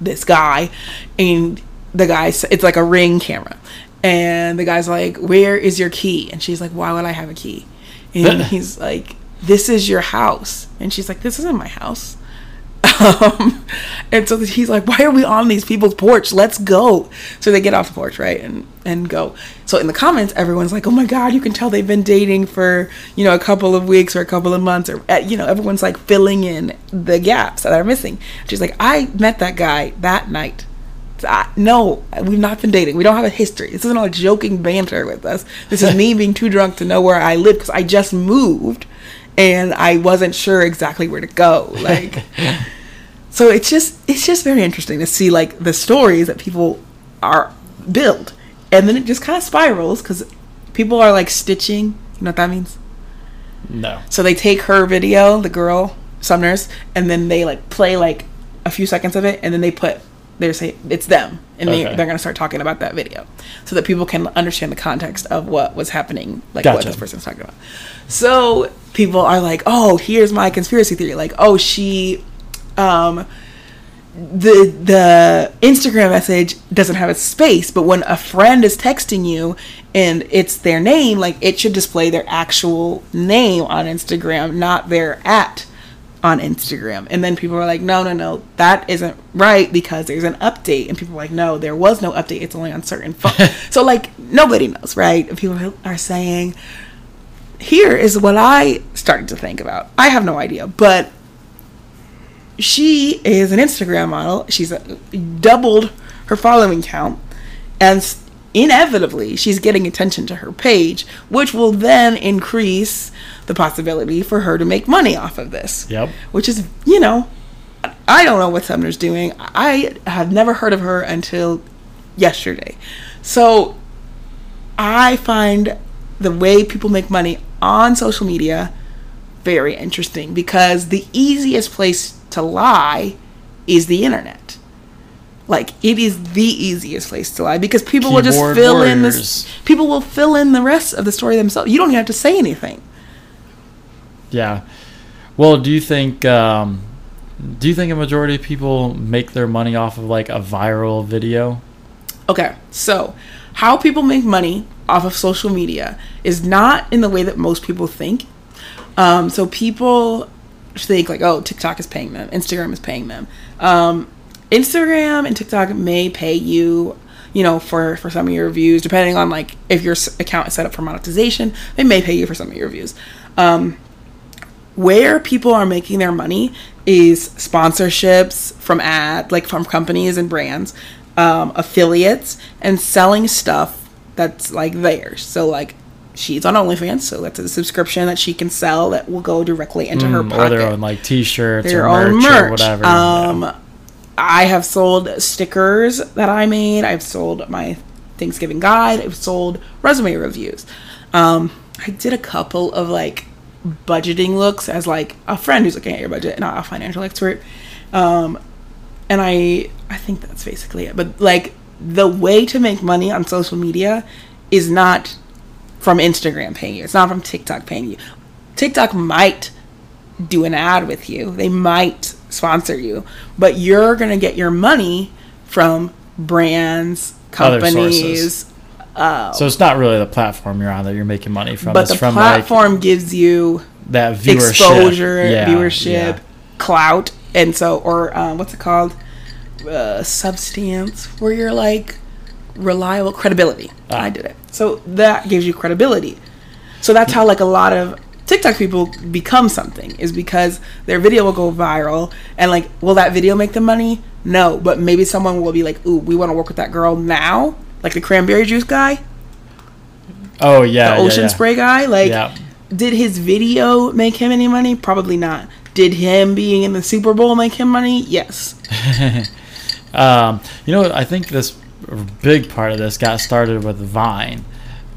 this guy and the guy it's like a ring camera. And the guy's like where is your key? And she's like why would i have a key? And he's like this is your house. And she's like this isn't my house um, and so he's like why are we on these people's porch let's go so they get off the porch right and and go so in the comments everyone's like oh my god you can tell they've been dating for you know a couple of weeks or a couple of months or uh, you know everyone's like filling in the gaps that are missing she's like i met that guy that night I, no, we've not been dating. We don't have a history. This isn't all joking banter with us. This is me being too drunk to know where I live because I just moved and I wasn't sure exactly where to go. Like, so it's just it's just very interesting to see like the stories that people are build, and then it just kind of spirals because people are like stitching. You know what that means? No. So they take her video, the girl Sumners, and then they like play like a few seconds of it, and then they put they say it's them, and they, Okay. they're gonna start talking about that video, so that people can understand the context of what was happening, like what Gotcha. this person's talking about. So people are like, oh, here's my conspiracy theory, like, oh, she, um, the the Instagram message doesn't have a space, but when a friend is texting you and it's their name, like it should display their actual name on Instagram, not their at on Instagram. And then people are like, no, no, no, that isn't right because there's an update. And people are like, no, there was no update. It's only on certain phones. so like nobody knows, right? And people are saying, here is what I started to think about. I have no idea, but she is an Instagram model. She's uh doubled her following count, and inevitably, she's getting attention to her page, which will then increase the possibility for her to make money off of this. Yep. Which is, you know, I don't know what Sumner's doing. I have never heard of her until yesterday. So I find the way people make money on social media very interesting because the easiest place to lie is the internet. Like it is the easiest place to lie because people will just Keyboard fill in warriors. this people will fill in the rest of the story themselves. You don't even have to say anything. Yeah. Well, do you think um, do you think a majority of people make their money off of like a viral video? Okay, so how people make money off of social media is not in the way that most people think. Um, so people think like, oh, TikTok is paying them, Instagram is paying them. Um, Instagram and TikTok may pay you, you know, for for some of your views, depending on like if your account is set up for monetization. They may pay you for some of your views. Um, where people are making their money is sponsorships from ad like from companies and brands um, affiliates and selling stuff that's like theirs so like she's on onlyfans so that's a subscription that she can sell that will go directly into her Mm, pocket or their own like T-shirts their or own merch, merch. or whatever. Um, Yeah. I have sold stickers that I made. I've sold my Thanksgiving guide. I've sold resume reviews. Um, I did a couple of like budgeting looks as like a friend who's looking at your budget, not a financial expert. Um, and I I think that's basically it. But like the way to make money on social media is not from Instagram paying you. It's not from TikTok paying you. TikTok might do an ad with you. They might sponsor you, but you're going to get your money from brands, companies. Uh, so it's not really the platform you're on that you're making money from. but it's the from platform gives you that viewership, exposure, Yeah, viewership, yeah. clout, and so or um, what's it called? Uh, substance, where you're like reliable credibility. Ah. I did it. So that gives you credibility. So that's how like a lot of TikTok people become something is because their video will go viral and like will that video make them money? No, but maybe someone will be like, "Ooh, we want to work with that girl now." Like the cranberry juice guy, Oh yeah, the yeah, ocean yeah. spray guy, like Yeah. did his video make him any money? Probably not. Did him being in the Super Bowl make him money? Yes. Um, you know, I think this big part of this got started with Vine.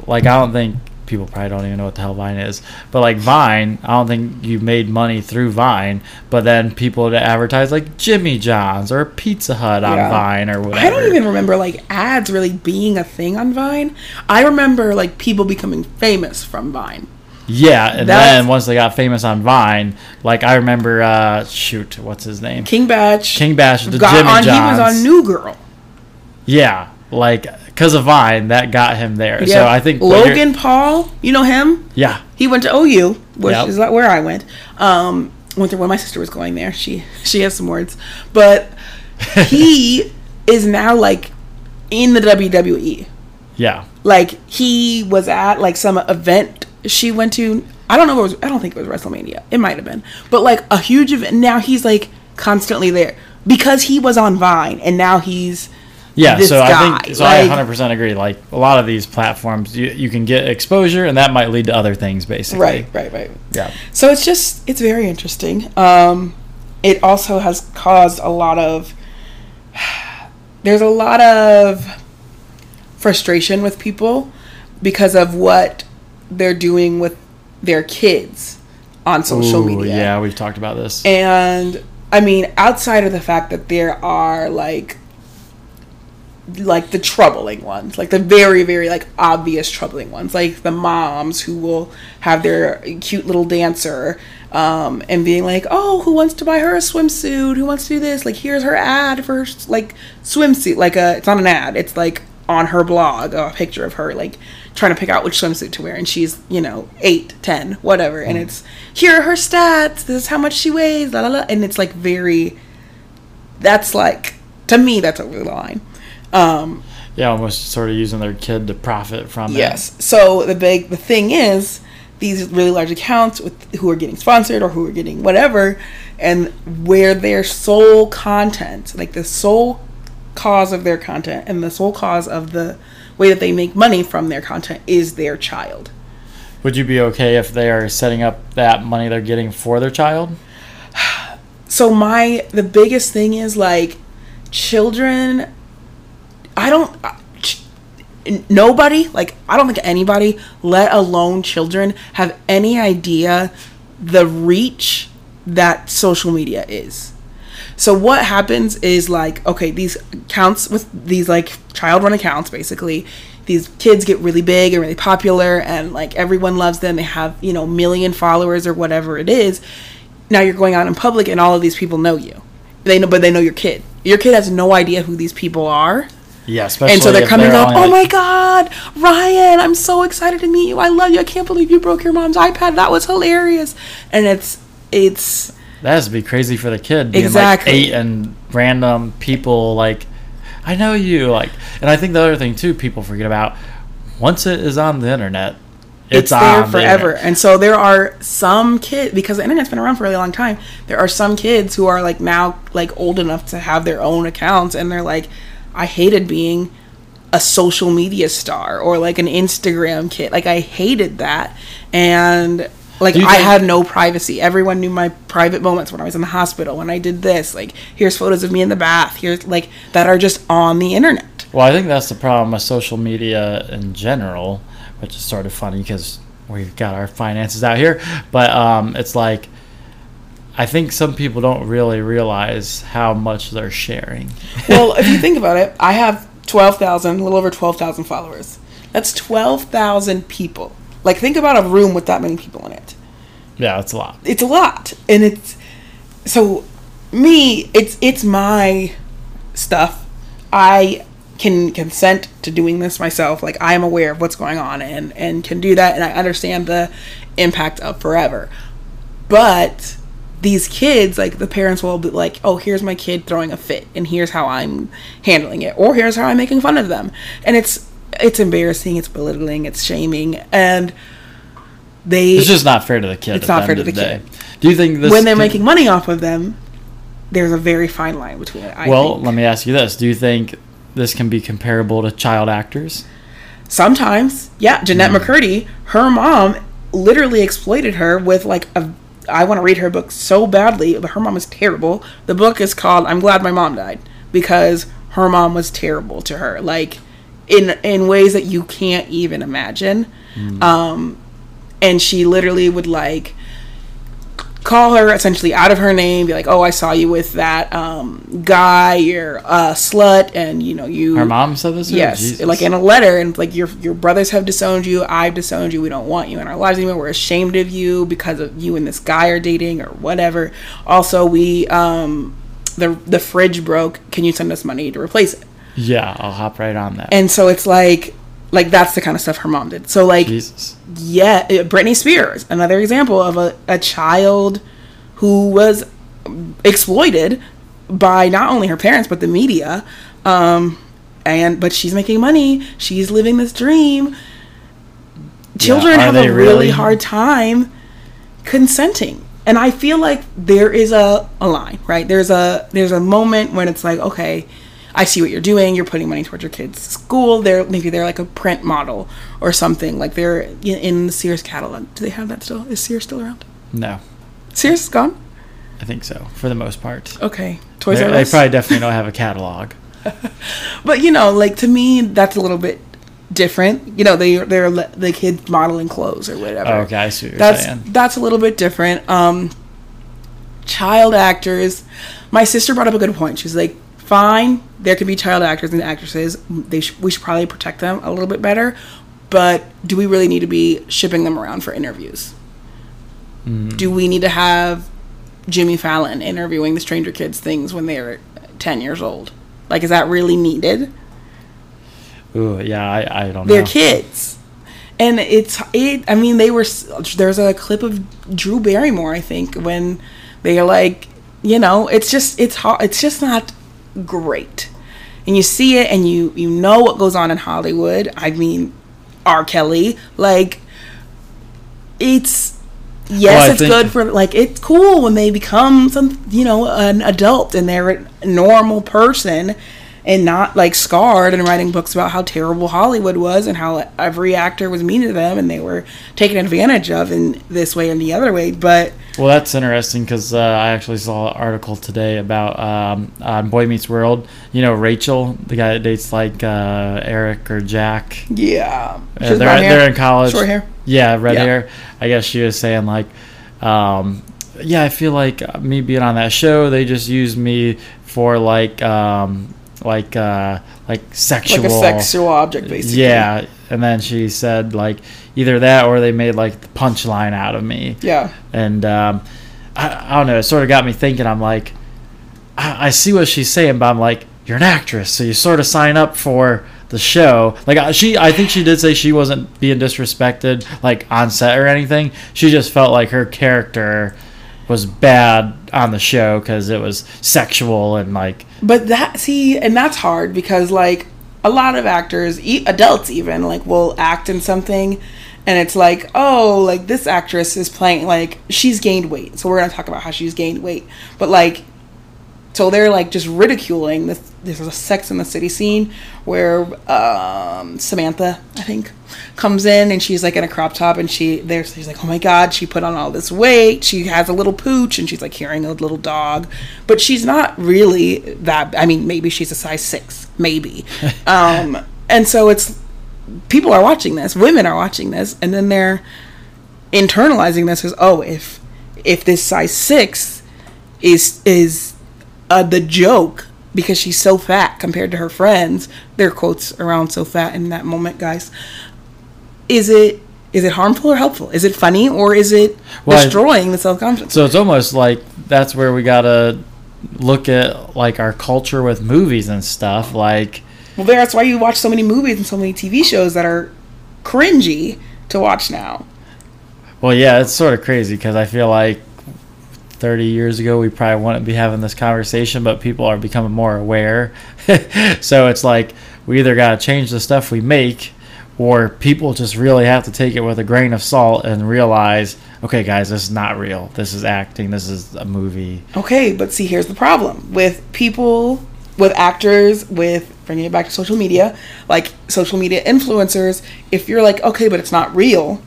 Like, I don't think people probably don't even know what the hell Vine is. But like Vine, I don't think you made money through Vine. But then people to advertise like Jimmy John's or Pizza Hut on Yeah. Vine or whatever. I don't even remember like ads really being a thing on Vine. I remember like people becoming famous from Vine. Yeah, and That's- then once they got famous on Vine, like I remember, uh, shoot, what's his name? King Bach King Bash, the got Jimmy on. Johns. He was on New Girl. Yeah, like because of Vine, that got him there. Yeah. So I think Logan Paul, you know him? Yeah, He went to OU, which Yep. is not where I went. Um, went there when my sister was going there. She she has some words, but he is now like in the WWE. yeah, Like he was at like some event she went to. I don't know. If it was I don't think it was WrestleMania. It might have been, but like a huge event. Now he's like constantly there because he was on Vine, and now he's yeah. So I think so. I 100 percent agree. Like a lot of these platforms, you you can get exposure, and that might lead to other things, basically. right, right, right. Yeah. So it's just it's very interesting. Um, it also has caused a lot of there's a lot of frustration with people because of what they're doing with their kids on social Ooh, media. Yeah, we've talked about this. And I mean, outside of the fact that there are like like the troubling ones, like the very, very like obvious troubling ones, like the moms who will have their cute little dancer um, and being like, "Oh, who wants to buy her a swimsuit? Who wants to do this? Like, here's her ad for like swimsuit. Like, a it's not an ad. It's like on her blog a picture of her like trying to pick out which swimsuit to wear, and she's you know eight, ten, whatever, and it's here are her stats. This is how much she weighs. La la la, and it's like very. That's like to me that's over the line. Um, yeah, almost sort of using their kid to profit from it. Yes. So the big the thing is these really large accounts with who are getting sponsored or who are getting whatever and where their sole content, like the sole cause of their content and the sole cause of the way that they make money from their content is their child. Would you be okay if they are setting up that money they're getting for their child? So my the biggest thing is like children I don't uh, nobody like I don't think anybody let alone children have any idea the reach that social media is. So what happens is like okay these accounts with these like child run accounts basically these kids get really big and really popular and like everyone loves them they have you know million followers or whatever it is now you're going out in public and all of these people know you. They know but they know your kid. Your kid has no idea who these people are Yeah, especially and so they're coming up oh like- my god ryan i'm so excited to meet you i love you i can't believe you broke your mom's ipad that was hilarious and it's it's That has to be crazy for the kid. Being Exactly. Like eight and random people like, I know you. Like, and I think the other thing too, people forget about. Once it is on the internet, it's, it's, there on the forever. internet. And so there are some kids because the internet's been around for a really long time. There are some kids who are like now like old enough to have their own accounts and they're like, I hated being a social media star or like an Instagram kid. Like I hated that. And like I had no privacy. Everyone knew my private moments when I was in the hospital, when I did this. Like here's photos of me in the bath. Here's like that are just on the internet. Well, I think that's the problem with social media in general, which is sort of funny because we've got our finances out here. But um, it's like, I think some people don't really realize how much they're sharing. well, if you think about it, I have 12,000, a little over 12,000 followers. That's 12,000 people. Like, think about a room with that many people in it. Yeah, it's a lot. It's a lot. And it's, so, me, it's, it's my stuff. I can consent to doing this myself. Like, I am aware of what's going on and, and can do that. And I understand the impact of forever. But these kids, like the parents will be like, "Oh, here's my kid throwing a fit, and here's how I'm handling it, or here's how I'm making fun of them," and it's it's embarrassing, it's belittling, it's shaming, and they It's just not fair to the kid. It's not fair to of the day. Do you think this when they're making money off of them, there's a very fine line between it. I well, think. let me ask you this: Do you think this can be comparable to child actors? Sometimes, yeah. Jennette Hmm. McCurdy, her mom literally exploited her with like a. I want to read her book so badly, but her mom is terrible. The book is called "I'm Glad My Mom Died" because her mom was terrible to her. Like, in in ways that you can't even imagine. Um, and she literally would like call her essentially out of her name, be like, "Oh, I saw you with that um, guy. You're a slut, and you know you." Her mom said this. Yes, Jesus. like in a letter, and like your your brothers have disowned you. I've disowned you. We don't want you in our lives anymore. We're ashamed of you because of you and this guy are dating or whatever. Also, we um the the fridge broke. Can you send us money to replace it? yeah, I'll hop right on that. And so it's like like that's the kind of stuff her mom did. So like Jesus. yeah, uh, Britney Spears, another example of a, a child who was exploited by not only her parents but the media. Um, and but she's making money. She's living this dream. Children are have a really really? hard time consenting. And I feel like there is a, a line, right? There's a there's a moment when it's like, okay, I see what you're doing. You're putting money towards your kids' school. They're maybe they're like a print model or something. Like they're in, the Sears catalog. Do they have that still? Is Sears still around? No, Sears is gone. I think so for the most part. Okay, Toys R they probably definitely don't have a catalog. But you know, like to me, that's a little bit different. You know, they they're the kids modeling clothes or whatever. Oh, okay, I see what you're that's saying. that's a little bit different. Um, child actors. My sister brought up a good point. She's like, fine, there could be child actors and actresses. They sh- we should probably protect them a little bit better. But do we really need to be shipping them around for interviews? Mm. Do we need to have Jimmy Fallon interviewing the Stranger Kids things when they're ten years old? Like, is that really needed? Ooh, yeah, I, I don't know. they're kids and it's it i mean they were there's a clip of drew barrymore i think when they are like you know it's just it's hard it's just not great. And you see it and you you know what goes on in hollywood. I mean r. Kelly like it's yes Well, it's think- good for like it's cool when they become some you know an adult and they're a normal person and not like scarred and writing books about how terrible Hollywood was and how every actor was mean to them and they were taken advantage of in this way and the other way. But Well, that's interesting because uh, I actually saw an article today about um, on Boy Meets World. You know, Rachel, the guy that dates like uh, Eric or Jack. yeah, Uh, they're they're in college. short hair. Yeah, red Yeah. hair. I guess she was saying like, um, yeah, I feel like me being on that show, they just used me for like, um, like, uh, like sexual. like a sexual object, basically. Yeah, and then she said like either that or they made like the punchline out of me yeah, and um, I, I don't know. It sort of got me thinking. I'm like, I, I see what she's saying, but I'm like, you're an actress, so you sort of sign up for the show. Like she, I think she did say she wasn't being disrespected, like on set or anything. She just felt like her character was bad on the show because it was sexual and like But that see, and that's hard because like a lot of actors, adults even, like will act in something, and it's like, oh, like this actress is playing like she's gained weight, so we're gonna talk about how she's gained weight, but like. So they're like just ridiculing this. There's a Sex in the City scene where um, Samantha, I think, comes in and she's like in a crop top and she there's she's like, oh my god, she put on all this weight. She has a little pooch and she's like carrying a little dog, but she's not really that. I mean, maybe she's a size six, maybe. um, and so it's people are watching this, women are watching this, and then they're internalizing this as oh, if if this size six is is uh, the joke because she's so fat compared to her friends. Their quotes around "so fat" in that moment, guys. Is it is it harmful or helpful? Is it funny or is it Well, I- destroying the self confidence? So it's almost like that's where we gotta look at like our culture with movies and stuff. Like, Well, that's why you watch so many movies and so many TV shows that are cringy to watch now. well, yeah, it's sort of crazy because I feel like 30 years ago we probably wouldn't be having this conversation, but people are becoming more aware. so it's like we either gotta change the stuff we make, or people just really have to take it with a grain of salt and realize, okay, guys, this is not real. This is acting. This is a movie. Okay, but see, here's the problem with people, with actors, with bringing it back to social media, like social media influencers. If you're like, okay, but it's not real,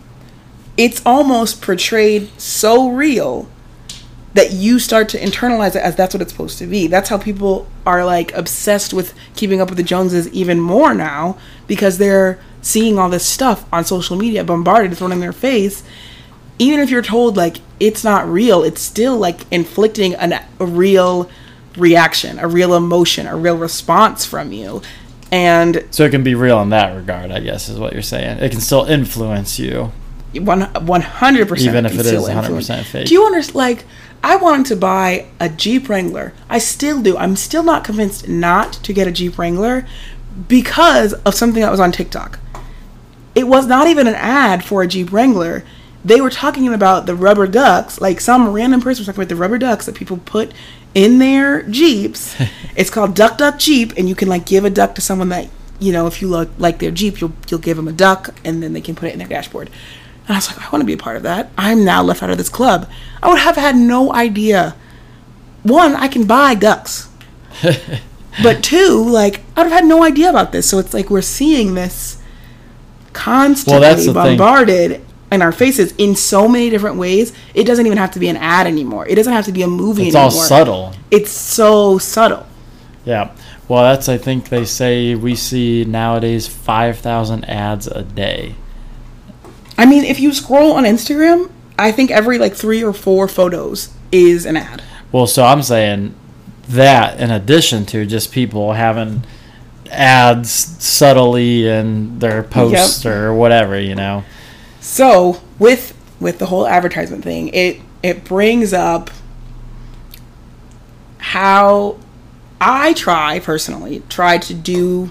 it's almost portrayed so real that you start to internalize it as that's what it's supposed to be. That's how people are like obsessed with keeping up with the Joneses even more now because they're seeing all this stuff on social media bombarded thrown in their face. Even if you're told like it's not real, it's still like inflicting an, a real reaction, a real emotion, a real response from you. And So it can be real in that regard, I guess, is what you're saying. It can still influence you. one one hundred percent, Even if it is 100% fake. Do you understand? Like, I wanted to buy a Jeep Wrangler. I still do. I'm still not convinced not to get a Jeep Wrangler because of something that was on TikTok. It was not even an ad for a Jeep Wrangler. They were talking about the rubber ducks. Like some random person was talking about the rubber ducks that people put in their Jeeps. it's called Duck Duck Jeep, and you can like give a duck to someone that you know if you look like their Jeep, you'll you'll give them a duck, and then they can put it in their dashboard. And I was like, I want to be a part of that. I'm now left out of this club. I would have had no idea. One, I can buy ducks. but two, like, I would have had no idea about this. So it's like we're seeing this constantly Well, the thing. bombarded in our faces in so many different ways. It doesn't even have to be an ad anymore. It doesn't have to be a movie It's all subtle. It's so subtle. Yeah. Well, that's, I think they say we see nowadays 5,000 ads a day. I mean, if you scroll on Instagram, I think every like three or four photos is an ad. Well, so I'm saying that in addition to just people having ads subtly in their posts or whatever, you know. So with with the whole advertisement thing, it it brings up how I try personally try to do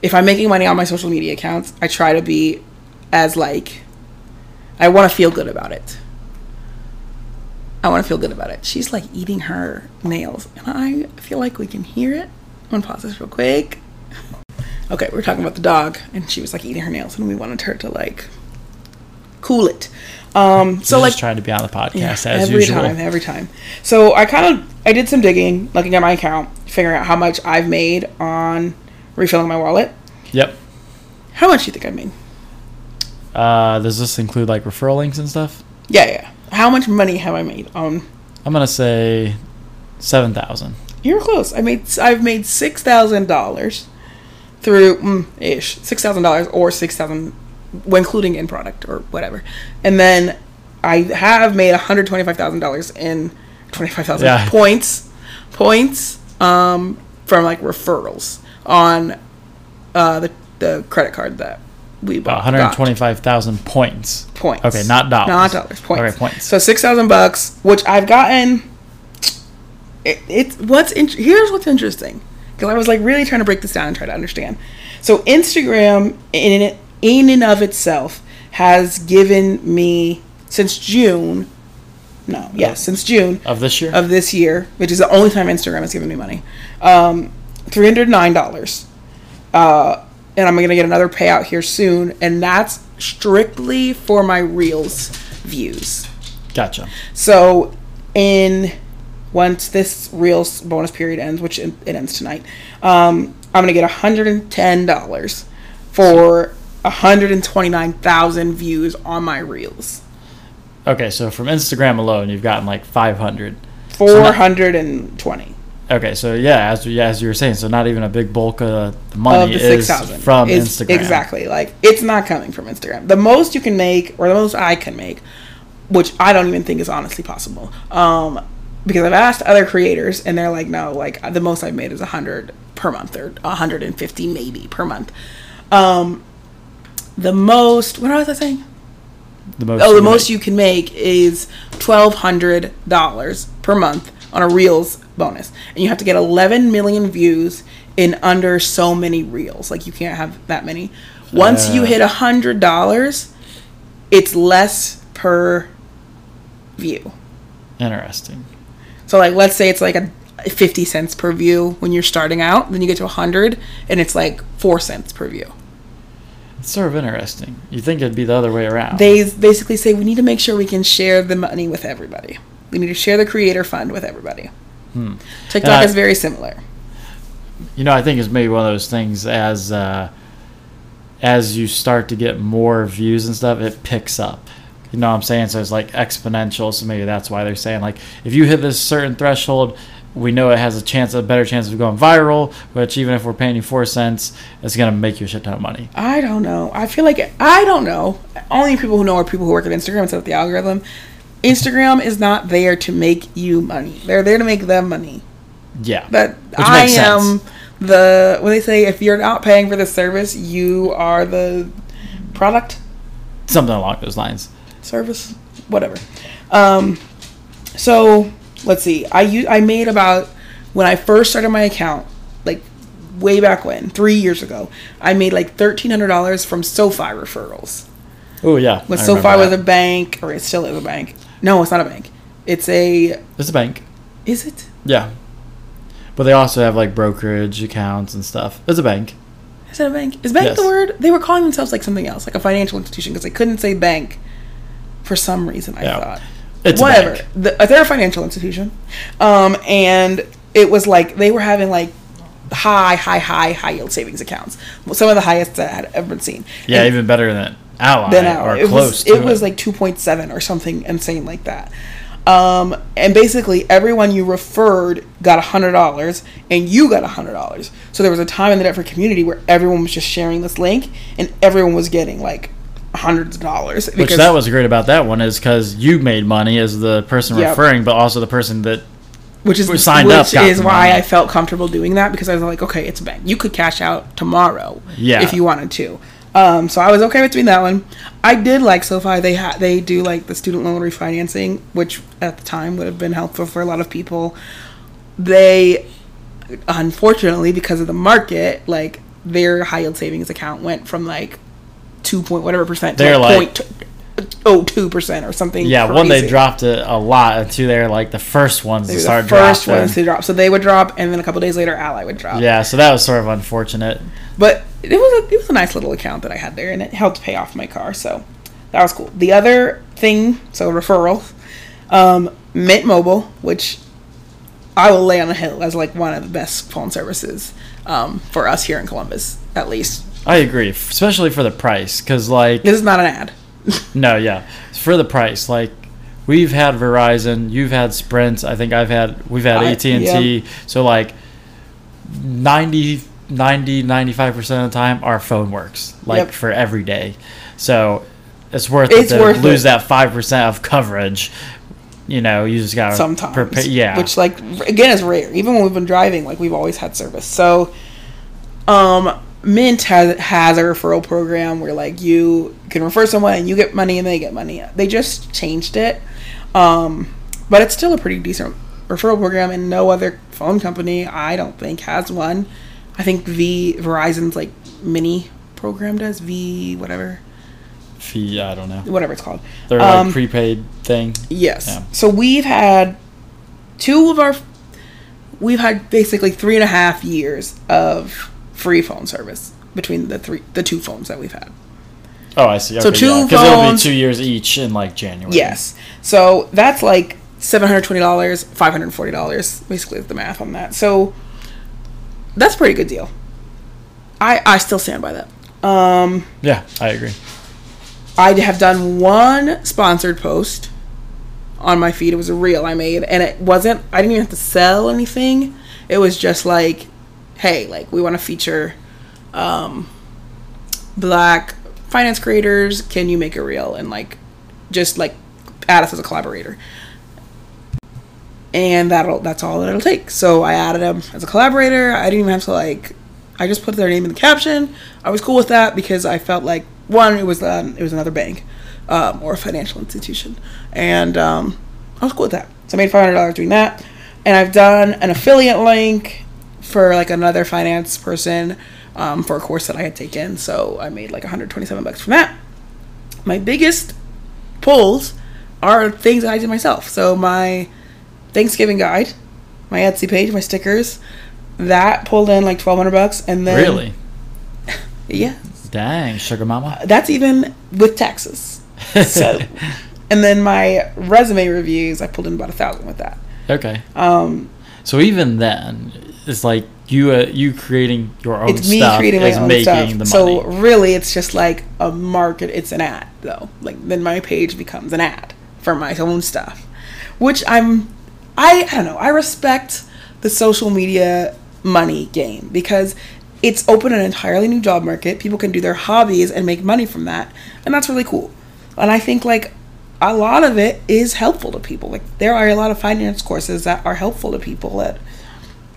if I'm making money on my social media accounts, I try to be as like I want to feel good about it. I want to feel good about it. She's like eating her nails, and I feel like we can hear it. I'm gonna pause this real quick. Okay, we are talking about the dog, and she was like eating her nails, and we wanted her to like cool it. Um, so like trying to be on the podcast yeah, as every usual. time, every time. So I kind of I did some digging, looking at my account, figuring out how much I've made on refilling my wallet. Yep. How much do you think I made? Uh, does this include like referral links and stuff? Yeah, yeah. How much money have I made on? I'm gonna say seven thousand. You're close. I made I've made six thousand dollars through mm, ish six thousand dollars or six thousand, when including in product or whatever, and then I have made hundred twenty five thousand dollars in twenty five thousand Yeah. points points um from like referrals on uh the the credit card that we bought. One hundred got. twenty-five thousand points. points. Okay, not dollars. Not dollars. Points. Okay, points. So six thousand bucks, which I've gotten. It, it's what's in, here's what's interesting because I was like really trying to break this down and try to understand. So Instagram in it in and of itself has given me since June. No, yes, since June Of this year? of this year, which is the only time Instagram has given me money. Um, three hundred nine dollars, uh, and I'm gonna get another payout here soon, and that's strictly for my reels views. gotcha. So, in once this reels bonus period ends, which it ends tonight, um, I'm gonna get hundred and ten dollars for hundred and twenty nine thousand views on my reels. Okay, so from Instagram alone, you've gotten like five hundred. Four hundred and twenty. Okay, so yeah, as yeah, as you were saying, so not even a big bulk of the money of the is from Instagram. Exactly, like it's not coming from Instagram. The most you can make, or the most I can make, which I don't even think is honestly possible, um, because I've asked other creators and they're like, no, like the most I've made is a hundred per month or a hundred and fifty maybe per month. Um, the most, what was I saying? The most. Oh, the most make. you can make is twelve hundred dollars per month on a reels bonus, and you have to get eleven million views in under so many reels. Like you can't have that many. Once you Uh. hit a hundred dollars, it's less per view. Interesting. So like, let's say it's like a fifty cents per view when you're starting out. Then you get to a hundred, and it's like four cents per view. It's sort of interesting. You think it'd be the other way around? they basically say we need to make sure we can share the money with everybody. We need to share the creator fund with everybody. Hmm. TikTok I- is very similar. you know, I think it's maybe one of those things as uh, as you start to get more views and stuff, it picks up You know what I'm saying? So it's like exponential. So maybe that's why they're saying like if you hit this certain threshold, we know it has a chance, a better chance of going viral. Which even if we're paying you four cents, it's gonna make you a shit ton of money. I don't know. I feel like I don't know. Only people who know are people who work at Instagram and set up the algorithm. Instagram is not there to make you money. They're there to make them money. Yeah, But I am sense. the when they say if you're not paying for the service, you are the product something along those lines. service whatever. Um, so let's see. I u- I made about when I first started my account, like way back when, three years ago. I made like thirteen hundred dollars from SoFi referrals. Oh yeah, When I SoFi was a bank, or it still is a bank. No, it's not a bank. It's a. it's a bank. Is it? Yeah, but they also have like brokerage accounts and stuff. It's a bank. Is it a bank? Is bank Yes. the word? They were calling themselves like something else, like a financial institution, because they couldn't say bank for some reason. I Yeah. thought. It's a Whatever. bank. The, they're a financial institution, um, and it was like they were having like high, high, high, high yield savings accounts. Some of the highest that I had ever been seen. Yeah, And even better than Ally then or it close was to it was like 2.7 or something insane like that. Um, and basically everyone you referred got a hundred dollars and you got a hundred dollars. So there was a time in the Netflix community where everyone was just sharing this link and everyone was getting like hundreds of dollars. Which that was great about that one is because you made money as the person Yep. referring, but also the person that which is signed which up is why money. I felt comfortable doing that because I was like, okay, it's a bank. You could cash out tomorrow, Yeah. if you wanted to. Um, so I was okay with doing that one. I did like SoFi. They ha- they do like the student loan refinancing, which at the time would have been helpful for a lot of people. They, unfortunately, because of the market, like their high yield savings account went from like two point whatever percent to They're like, like- point oh two percent or something. yeah, one they dropped it a lot, and two they're like the first ones They to start the first dropping. ones to drop. So they would drop, and then a couple days later, Ally would drop. Yeah, so that was sort of unfortunate. But it was a, it was a nice little account that I had there, and it helped pay off my car. So that was cool. The other thing, so referrals, um, Mint Mobile, which I will lay on a hill as like one of the best phone services um, for us here in Columbus, at least. I agree, especially for the price, because like This is not an ad. no, yeah, for the price, like. We've had Verizon, you've had Sprint, I think I've had, we've had AT&T. So like 90, 90, 95% of the time, our phone works, like Yep. for every day. So it's worth It's it to worth lose it. that 5% of coverage. You know, you just got to sometimes. prepare. Yeah. Which like again is rare. Even when we've been driving, like we've always had service. So um Mint has has a referral program where like you can refer someone and you get money and they get money. They just changed it. Um but it's still a pretty decent referral program and no other phone company I don't think has one. I think V Verizon's like mini program does V whatever fee, I don't know. whatever it's called. Their Um, like prepaid thing. Yes. Yeah. So we've had two of our, we've had basically three and a half years of free phone service between the three, the two phones that we've had. Oh, I see. Okay, So two yeah, because it'll be two years each in like January. Yes. So that's like seven hundred twenty dollars, five hundred forty dollars. Basically, the math on that. So that's a pretty good deal. I I still stand by that. Um, Yeah, I agree. I have done one sponsored post on my feed. It was a reel I made, and it wasn't. I didn't even have to sell anything. It was just like, hey, like we want to feature um, black finance creators. Can you make a reel and like just like add us as a collaborator? And that'll that's all that it'll take. So I added them as a collaborator. I didn't even have to like. I just put their name in the caption. I was cool with that because I felt like one, it was um, it was another bank um, or a financial institution, and um, I was cool with that. So I made five hundred dollars doing that, and I've done an affiliate link for like another finance person um, for a course that I had taken. So I made like one hundred twenty-seven bucks from that. My biggest pulls are things that I did myself. So my Thanksgiving guide, my Etsy page, my stickers, that pulled in like twelve hundred bucks, and then really? yeah, Dang, sugar mama. that's even with taxes. So, and then my resume reviews, I pulled in about a thousand with that. Okay. Um, So even then, it's like you uh, you creating your own it's me stuff creating my own making stuff. the money. So really, it's just like a market. It's an ad, though. Like then my page becomes an ad for my own stuff, which I'm. I I don't know. I respect the social media money game because it's opened an entirely new job market. People can do their hobbies and make money from that, and that's really cool. And I think like a lot of it is helpful to people. Like there are a lot of finance courses that are helpful to people that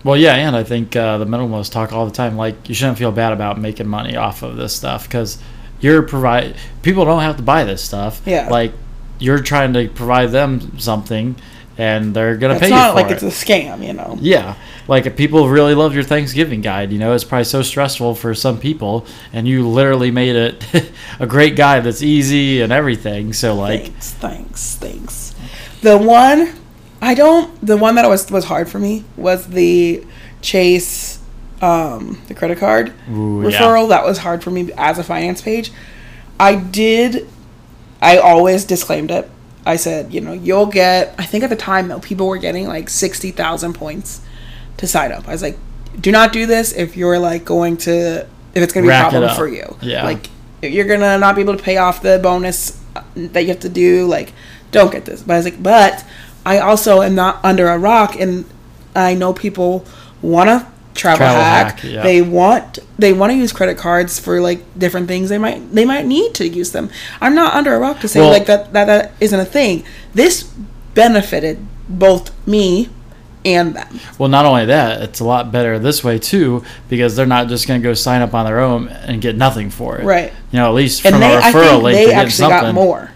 Well, yeah, and I think uh, the minimalists talk all the time. Like, you shouldn't feel bad about making money off of this stuff because you're provide. People don't have to buy this stuff. Yeah. Like, you're trying to provide them something, and they're gonna it's pay not you for like it. it's a scam, you know. yeah, like if people really loved your Thanksgiving guide. You know, it's probably so stressful for some people, and you literally made it a great guide that's easy and everything. So, like, thanks, thanks, thanks. The one I don't. The one that was was hard for me was the Chase, um, the credit card Ooh, yeah. referral. That was hard for me as a finance page. I did. I always disclaimed it. I said, you know, you'll get. I think at the time though, people were getting like sixty thousand points to sign up. I was like, do not do this if you're like going to if it's going to be a Rack problem for you. Yeah. Like if you're gonna not be able to pay off the bonus that you have to do. Like, don't get this. But I was like, but I also am not under a rock, and I know people want to travel, Travel hack. hack, yeah. They want they want to use credit cards for like different things. They might they might need to use them. I'm not under a rock to say Well- like that that that isn't a thing. This benefited both me and them. Well, not only that, it's a lot better this way too because they're not just going to go sign up on their own and get nothing for it. Right. You know, at least And from they a I referral think link, they they're actually got something. more.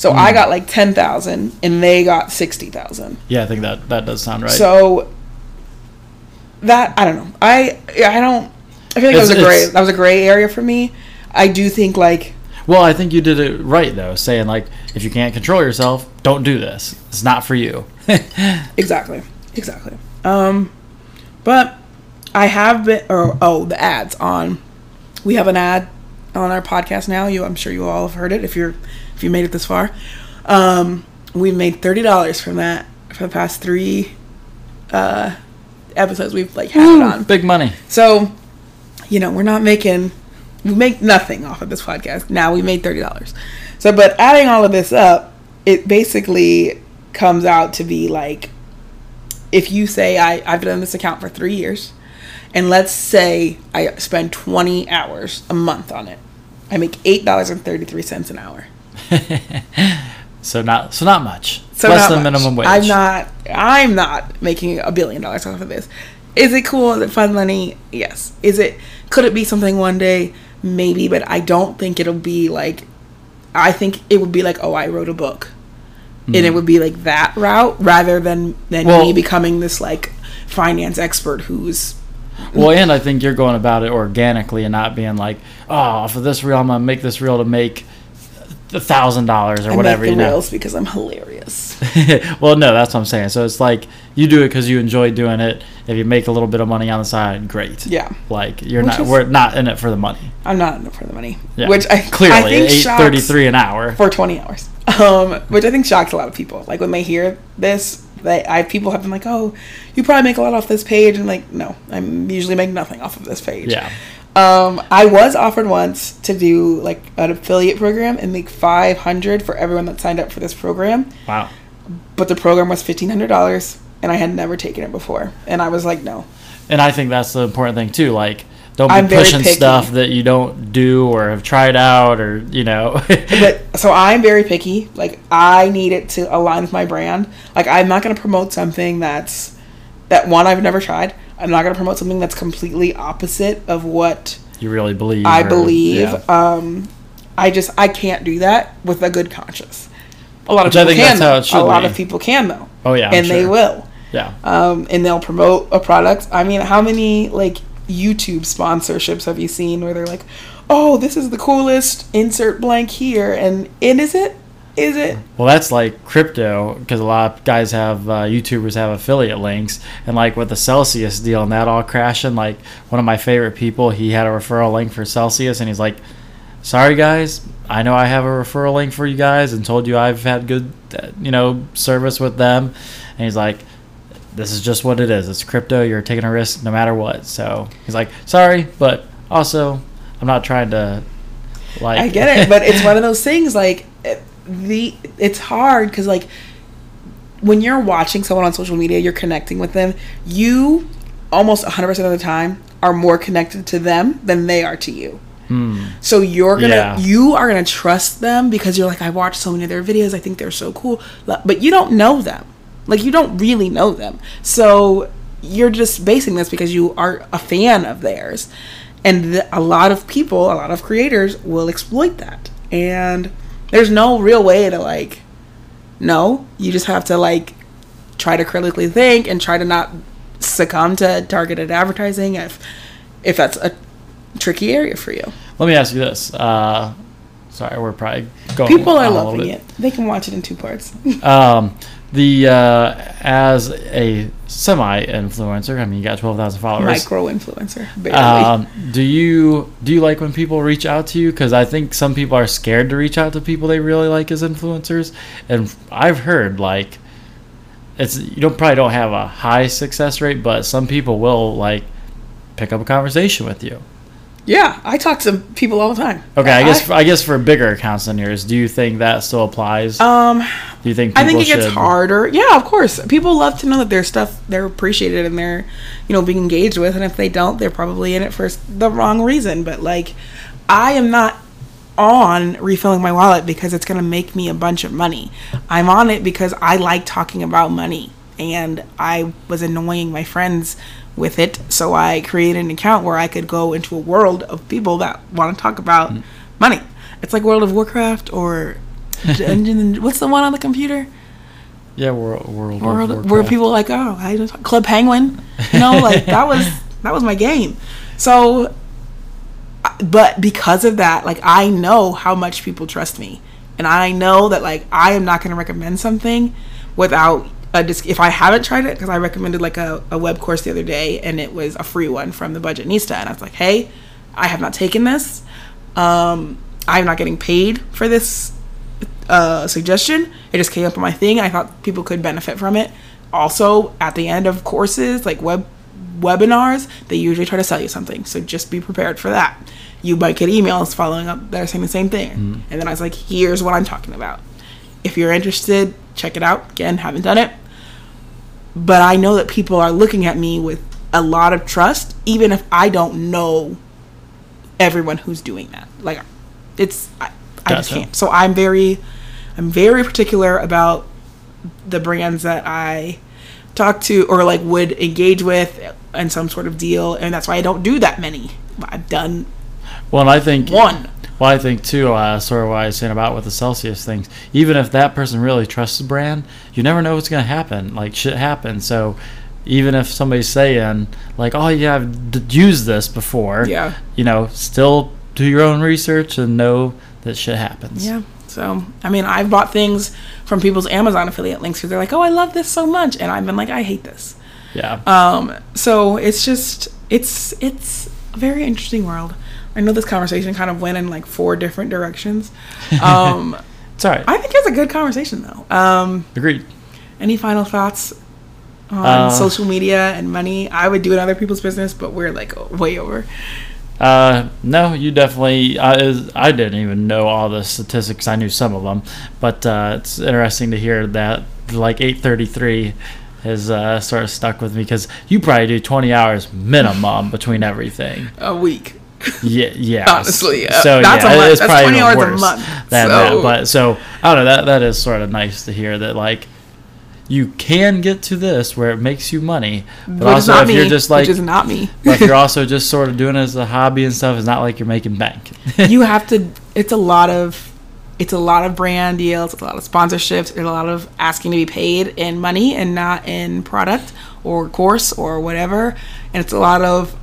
So I got like ten thousand, and they got sixty thousand. Yeah, I think that that does sound right. So that I don't know. I I don't. I feel like that was a gray. That was a gray area for me. I do think like well, I think you did it right though, saying like if you can't control yourself, don't do this. It's not for you. exactly, exactly. Um, but I have been or oh the ads on. We have an ad on our podcast now. You, I'm sure you all have heard it if you're if you made it this far. Um, we made thirty dollars from that for the past three uh, episodes we've like had it on. Big money. So, you know, we're not making we make nothing off of this podcast. Now we made thirty dollars. So, but adding all of this up, it basically comes out to be like if you say I, I've done this account for three years, and let's say I spend twenty hours a month on it, I make eight dollars and thirty three cents an hour. So not so not much. So Less than much. minimum wage. I'm not. I'm not making a billion dollars off of this. Is it cool? Is it fun money? Yes. Is it? Could it be something one day? Maybe, but I don't think it'll be like. I think it would be like, oh, I wrote a book, and it hmm. would be like that route rather than than Well- me becoming this like finance expert who's Well, and I think you're going about it organically and not being like, oh, for this reel, I'm gonna make this reel to make thousand dollars or I whatever. make You the know. reels because I'm hilarious. well, no, that's what I'm saying. So it's like you do it because you enjoy doing it. If you make a little bit of money on the side, great. Yeah. Like you're Which not, is- we're not in it for the money. I'm not in it for the money, Yeah. which I clearly I think eight shocks- thirty three an hour. for 20 hours um which i think shocks a lot of people like when they hear this they i people have been like oh you probably make a lot off this page and like no i'm usually make nothing off of this page Yeah. Um i was offered once to do like an affiliate program and make 500 for everyone that signed up for this program Wow. but the program was $1500 and i had never taken it before and i was like no And I think that's the important thing too. Like, don't be I'm pushing stuff that you don't do or have tried out or you know. but so I'm very picky. Like I need it to align with my brand. Like I'm not going to promote something that's that one I've never tried. I'm not going to promote something that's completely opposite of what you really believe. I or- believe. yeah. Um, I just I can't do that with a good conscience. A lot of Which I people can. though. a lot be. of people can though. Oh yeah. I'm and they will. Yeah. Um, and they'll promote a product. I mean, how many like YouTube sponsorships have you seen where they're like, "Oh, this is the coolest insert blank here," and and is it? Is it? Well, that's like crypto because a lot of guys have uh, YouTubers have affiliate links, and like with the Celsius deal and that all crashing. Like one of my favorite people, he had a referral link for Celsius, and he's like, "Sorry guys, I know I have a referral link for you guys, and told you I've had good, uh, you know, service with them." And he's like, this is just what it is. It's crypto. You're taking a risk no matter what. So he's like, sorry, but also I'm not trying to like. I get it, but it's one of those things like the it's hard because like when you're watching someone on social media, you're connecting with them. You almost 100 percent of the time are more connected to them than they are to you. Hmm. So you're gonna Yeah. you are gonna trust them because you're like I watched so many of their videos. I think they're so cool, but you don't know them. Like you don't really know them. So you're just basing this because you are a fan of theirs, and th- a lot of people, a lot of creators will exploit that. And there's no real way to like no. You just have to like try to critically think and try to not succumb to targeted advertising if if that's a tricky area for you. Let me ask you this. Uh, sorry, we're probably going. People are loving it. They can watch it in two parts. Um, the uh, as a semi influencer, I mean, you got twelve thousand followers. Micro influencer, barely. Um, do you do you like when people reach out to you? Because I think some people are scared to reach out to people they really like as influencers, and I've heard like it's you don't probably don't have a high success rate, but some people will like pick up a conversation with you. Yeah, I talk to people all the time. Okay, I guess I, guess for bigger accounts than yours, do you think that still applies? um, do you think I think it gets harder. Yeah, of course. People love to know that their stuff they're appreciated and they're, you know, being engaged with. And if they don't, they're probably in it for the wrong reason. But like, I am not on refilling my wallet because it's gonna make me a bunch of money. I'm on it because I like talking about money, and I was annoying my friends with it. So I created an account where I could go into a world of people that want to talk about Mm. money. It's like World of Warcraft or. What's the one on the computer? Yeah, world world, World, of where people are like, oh, I just, Club Penguin, you know, like that was that was my game. So, but because of that, like I know how much people trust me, and I know that like I am not going to recommend something without a disc. If I haven't tried it, because I recommended like a, a web course the other day, and it was a free one from the Budgetnista. and I was like, hey, I have not taken this. Um, I'm not getting paid for this uh, suggestion. It just came up on my thing. I thought people could benefit from it. Also, at the end of courses like web webinars, they usually try to sell you something. So just be prepared for that. You might get emails following up that are saying the same thing. And then I was like, here's what I'm talking about. If you're interested, check it out. Again, haven't done it. But I know that people are looking at me with a lot of trust, even if I don't know everyone who's doing that. Like, it's I, I just can't. So I'm very, I'm very particular about the brands that I talk to or like would engage with in some sort of deal, and that's why I don't do that many. I've done Well, and I think one. Well, I think too, uh, sort of what I was saying about with the Celsius things. Even if that person really trusts the brand, you never know what's going to happen. Like shit happens. So even if somebody's saying like, "Oh yeah, I've d- used this before," Yeah. you know, still do your own research and know that shit happens. Yeah. So, I mean, I've bought things from people's Amazon affiliate links because they're like, oh, I love this so much. And I've been like, I hate this. Yeah. Um, so it's just, it's, it's a very interesting world. I know this conversation kind of went in like four different directions. Um, it's all right. I think it's a good conversation though. Um, Agreed. any final thoughts on Uh, social media and money? I would do it in other people's business, but we're like way over. Uh, no, you definitely. I, I didn't even know all the statistics. I knew some of them, but uh, it's interesting to hear that like 833 has uh, sort of stuck with me because you probably do 20 hours minimum between everything. A week. Yeah, yeah. Honestly, yeah. so That's a yeah, month. it's That's probably 20 even hours a worse month. Than So- that. But so I don't know. That that is sort of nice to hear that like you can get to this where it makes you money, but Which also if me. you're just like which is not me. but if you're also just sort of doing it as a hobby and stuff, it's not like you're making bank. you have to it's a lot of it's a lot of brand deals it's a lot of sponsorships it's a lot of asking to be paid in money and not in product or course or whatever and it's a lot of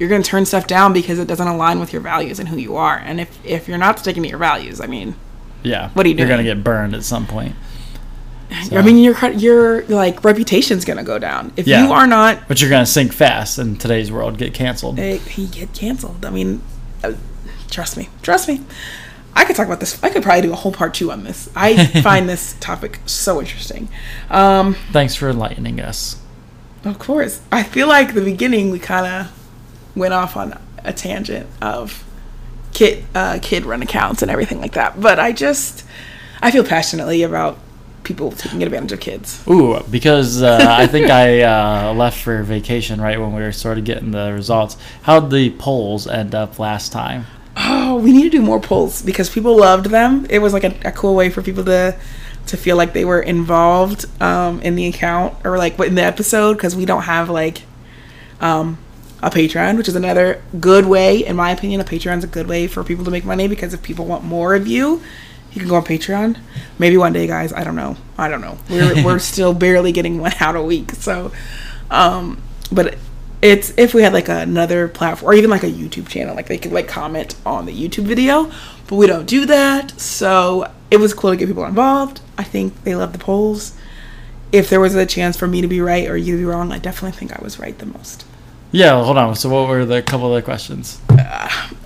you're going to turn stuff down because it doesn't align with your values and who you are and if if you're not sticking to your values i mean yeah. What are you doing? You're gonna get burned at some point. i mean your your like reputation's going to go down if Yeah. you are not But you're gonna sink fast in today's world, get canceled. he get canceled i mean uh, trust me trust me I could talk about this. I could probably do a whole part two on this. I find this topic so interesting. Um, Thanks for enlightening us. Of course. I feel like the beginning we kind of went off on a tangent of kid uh, kid run accounts and everything like that. But I just I feel passionately about people taking advantage of kids. Ooh, because uh, I think I uh, left for vacation right when we were sort of getting the results. How'd the polls end up last time? Oh, we need to do more polls because people loved them. It was like a, a cool way for people to to feel like they were involved um, in the account or like in the episode because we don't have like um, a Patreon, which is another good way, in my opinion. A Patreon's a good way for people to make money because if people want more of you, you can go on Patreon. Maybe one day, guys. I don't know. I don't know. We're we're still barely getting one out a week. So, um, but it's if we had like another platform or even like a YouTube channel, like they could like comment on the YouTube video, but we don't do that. So it was cool to get people involved. I think they love the polls. If there was a chance for me to be right or you to be wrong, I definitely think I was right the most. Yeah, well, hold on. So what were the couple of the questions?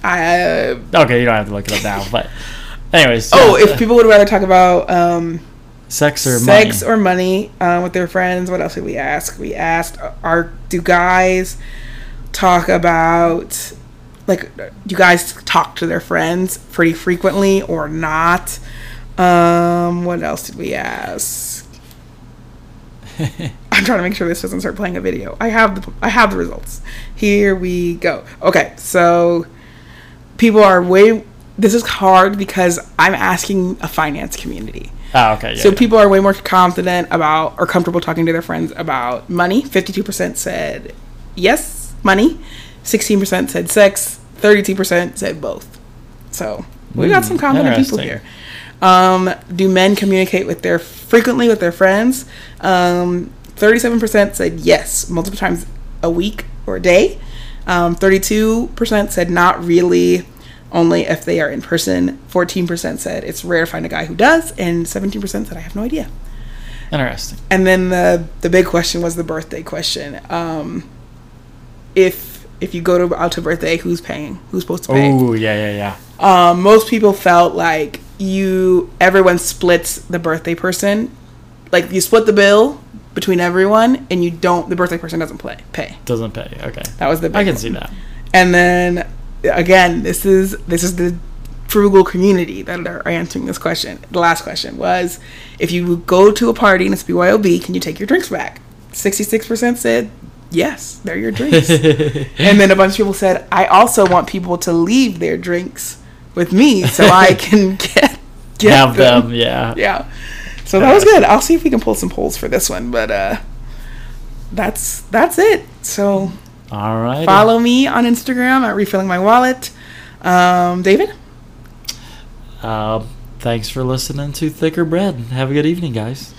I Okay, you don't have to look it up now, but anyways. oh, if people would rather talk about um, sex or sex money. or money uh, with their friends. What else did we ask? We asked, are do guys talk about like do you guys talk to their friends pretty frequently or not? Um, what else did we ask? I'm trying to make sure this doesn't start playing a video. I have the I have the results. Here we go. Okay, so people are way. This is hard because I'm asking a finance community. oh, okay. Yeah, So yeah. people are way more confident about or comfortable talking to their friends about money. 52% said yes, money. 16% said sex. 32% said both. So we got Hmm, some confident people here. Um, do men communicate with their frequently with their friends? Um, 37% said yes, multiple times a week or a day. Um, 32% said not really, only if they are in person. 14% said it's rare to find a guy who does, and 17% said I have no idea. Interesting. And then the the big question was the birthday question. Um, if if you go to out to birthday, who's paying? Who's supposed to pay? Oh, yeah, yeah, yeah. Um, most people felt like you everyone splits the birthday person, like you split the bill between everyone, and you don't. The birthday person doesn't play pay. Doesn't pay. Okay. That was the. Big I can one. see that. And then again, this is this is the frugal community that are answering this question. The last question was, if you go to a party and it's BYOB, can you take your drinks back? Sixty-six percent said yes, they're your drinks. and then a bunch of people said, I also want people to leave their drinks with me so I can get, get Have them, yeah. Yeah. So that was good. I'll see if we can pull some polls for this one, but uh that's that's it. So All right. follow me on Instagram at refilling my wallet. Um, David? Uh, thanks for listening to Thicker Bread. Have a good evening, guys.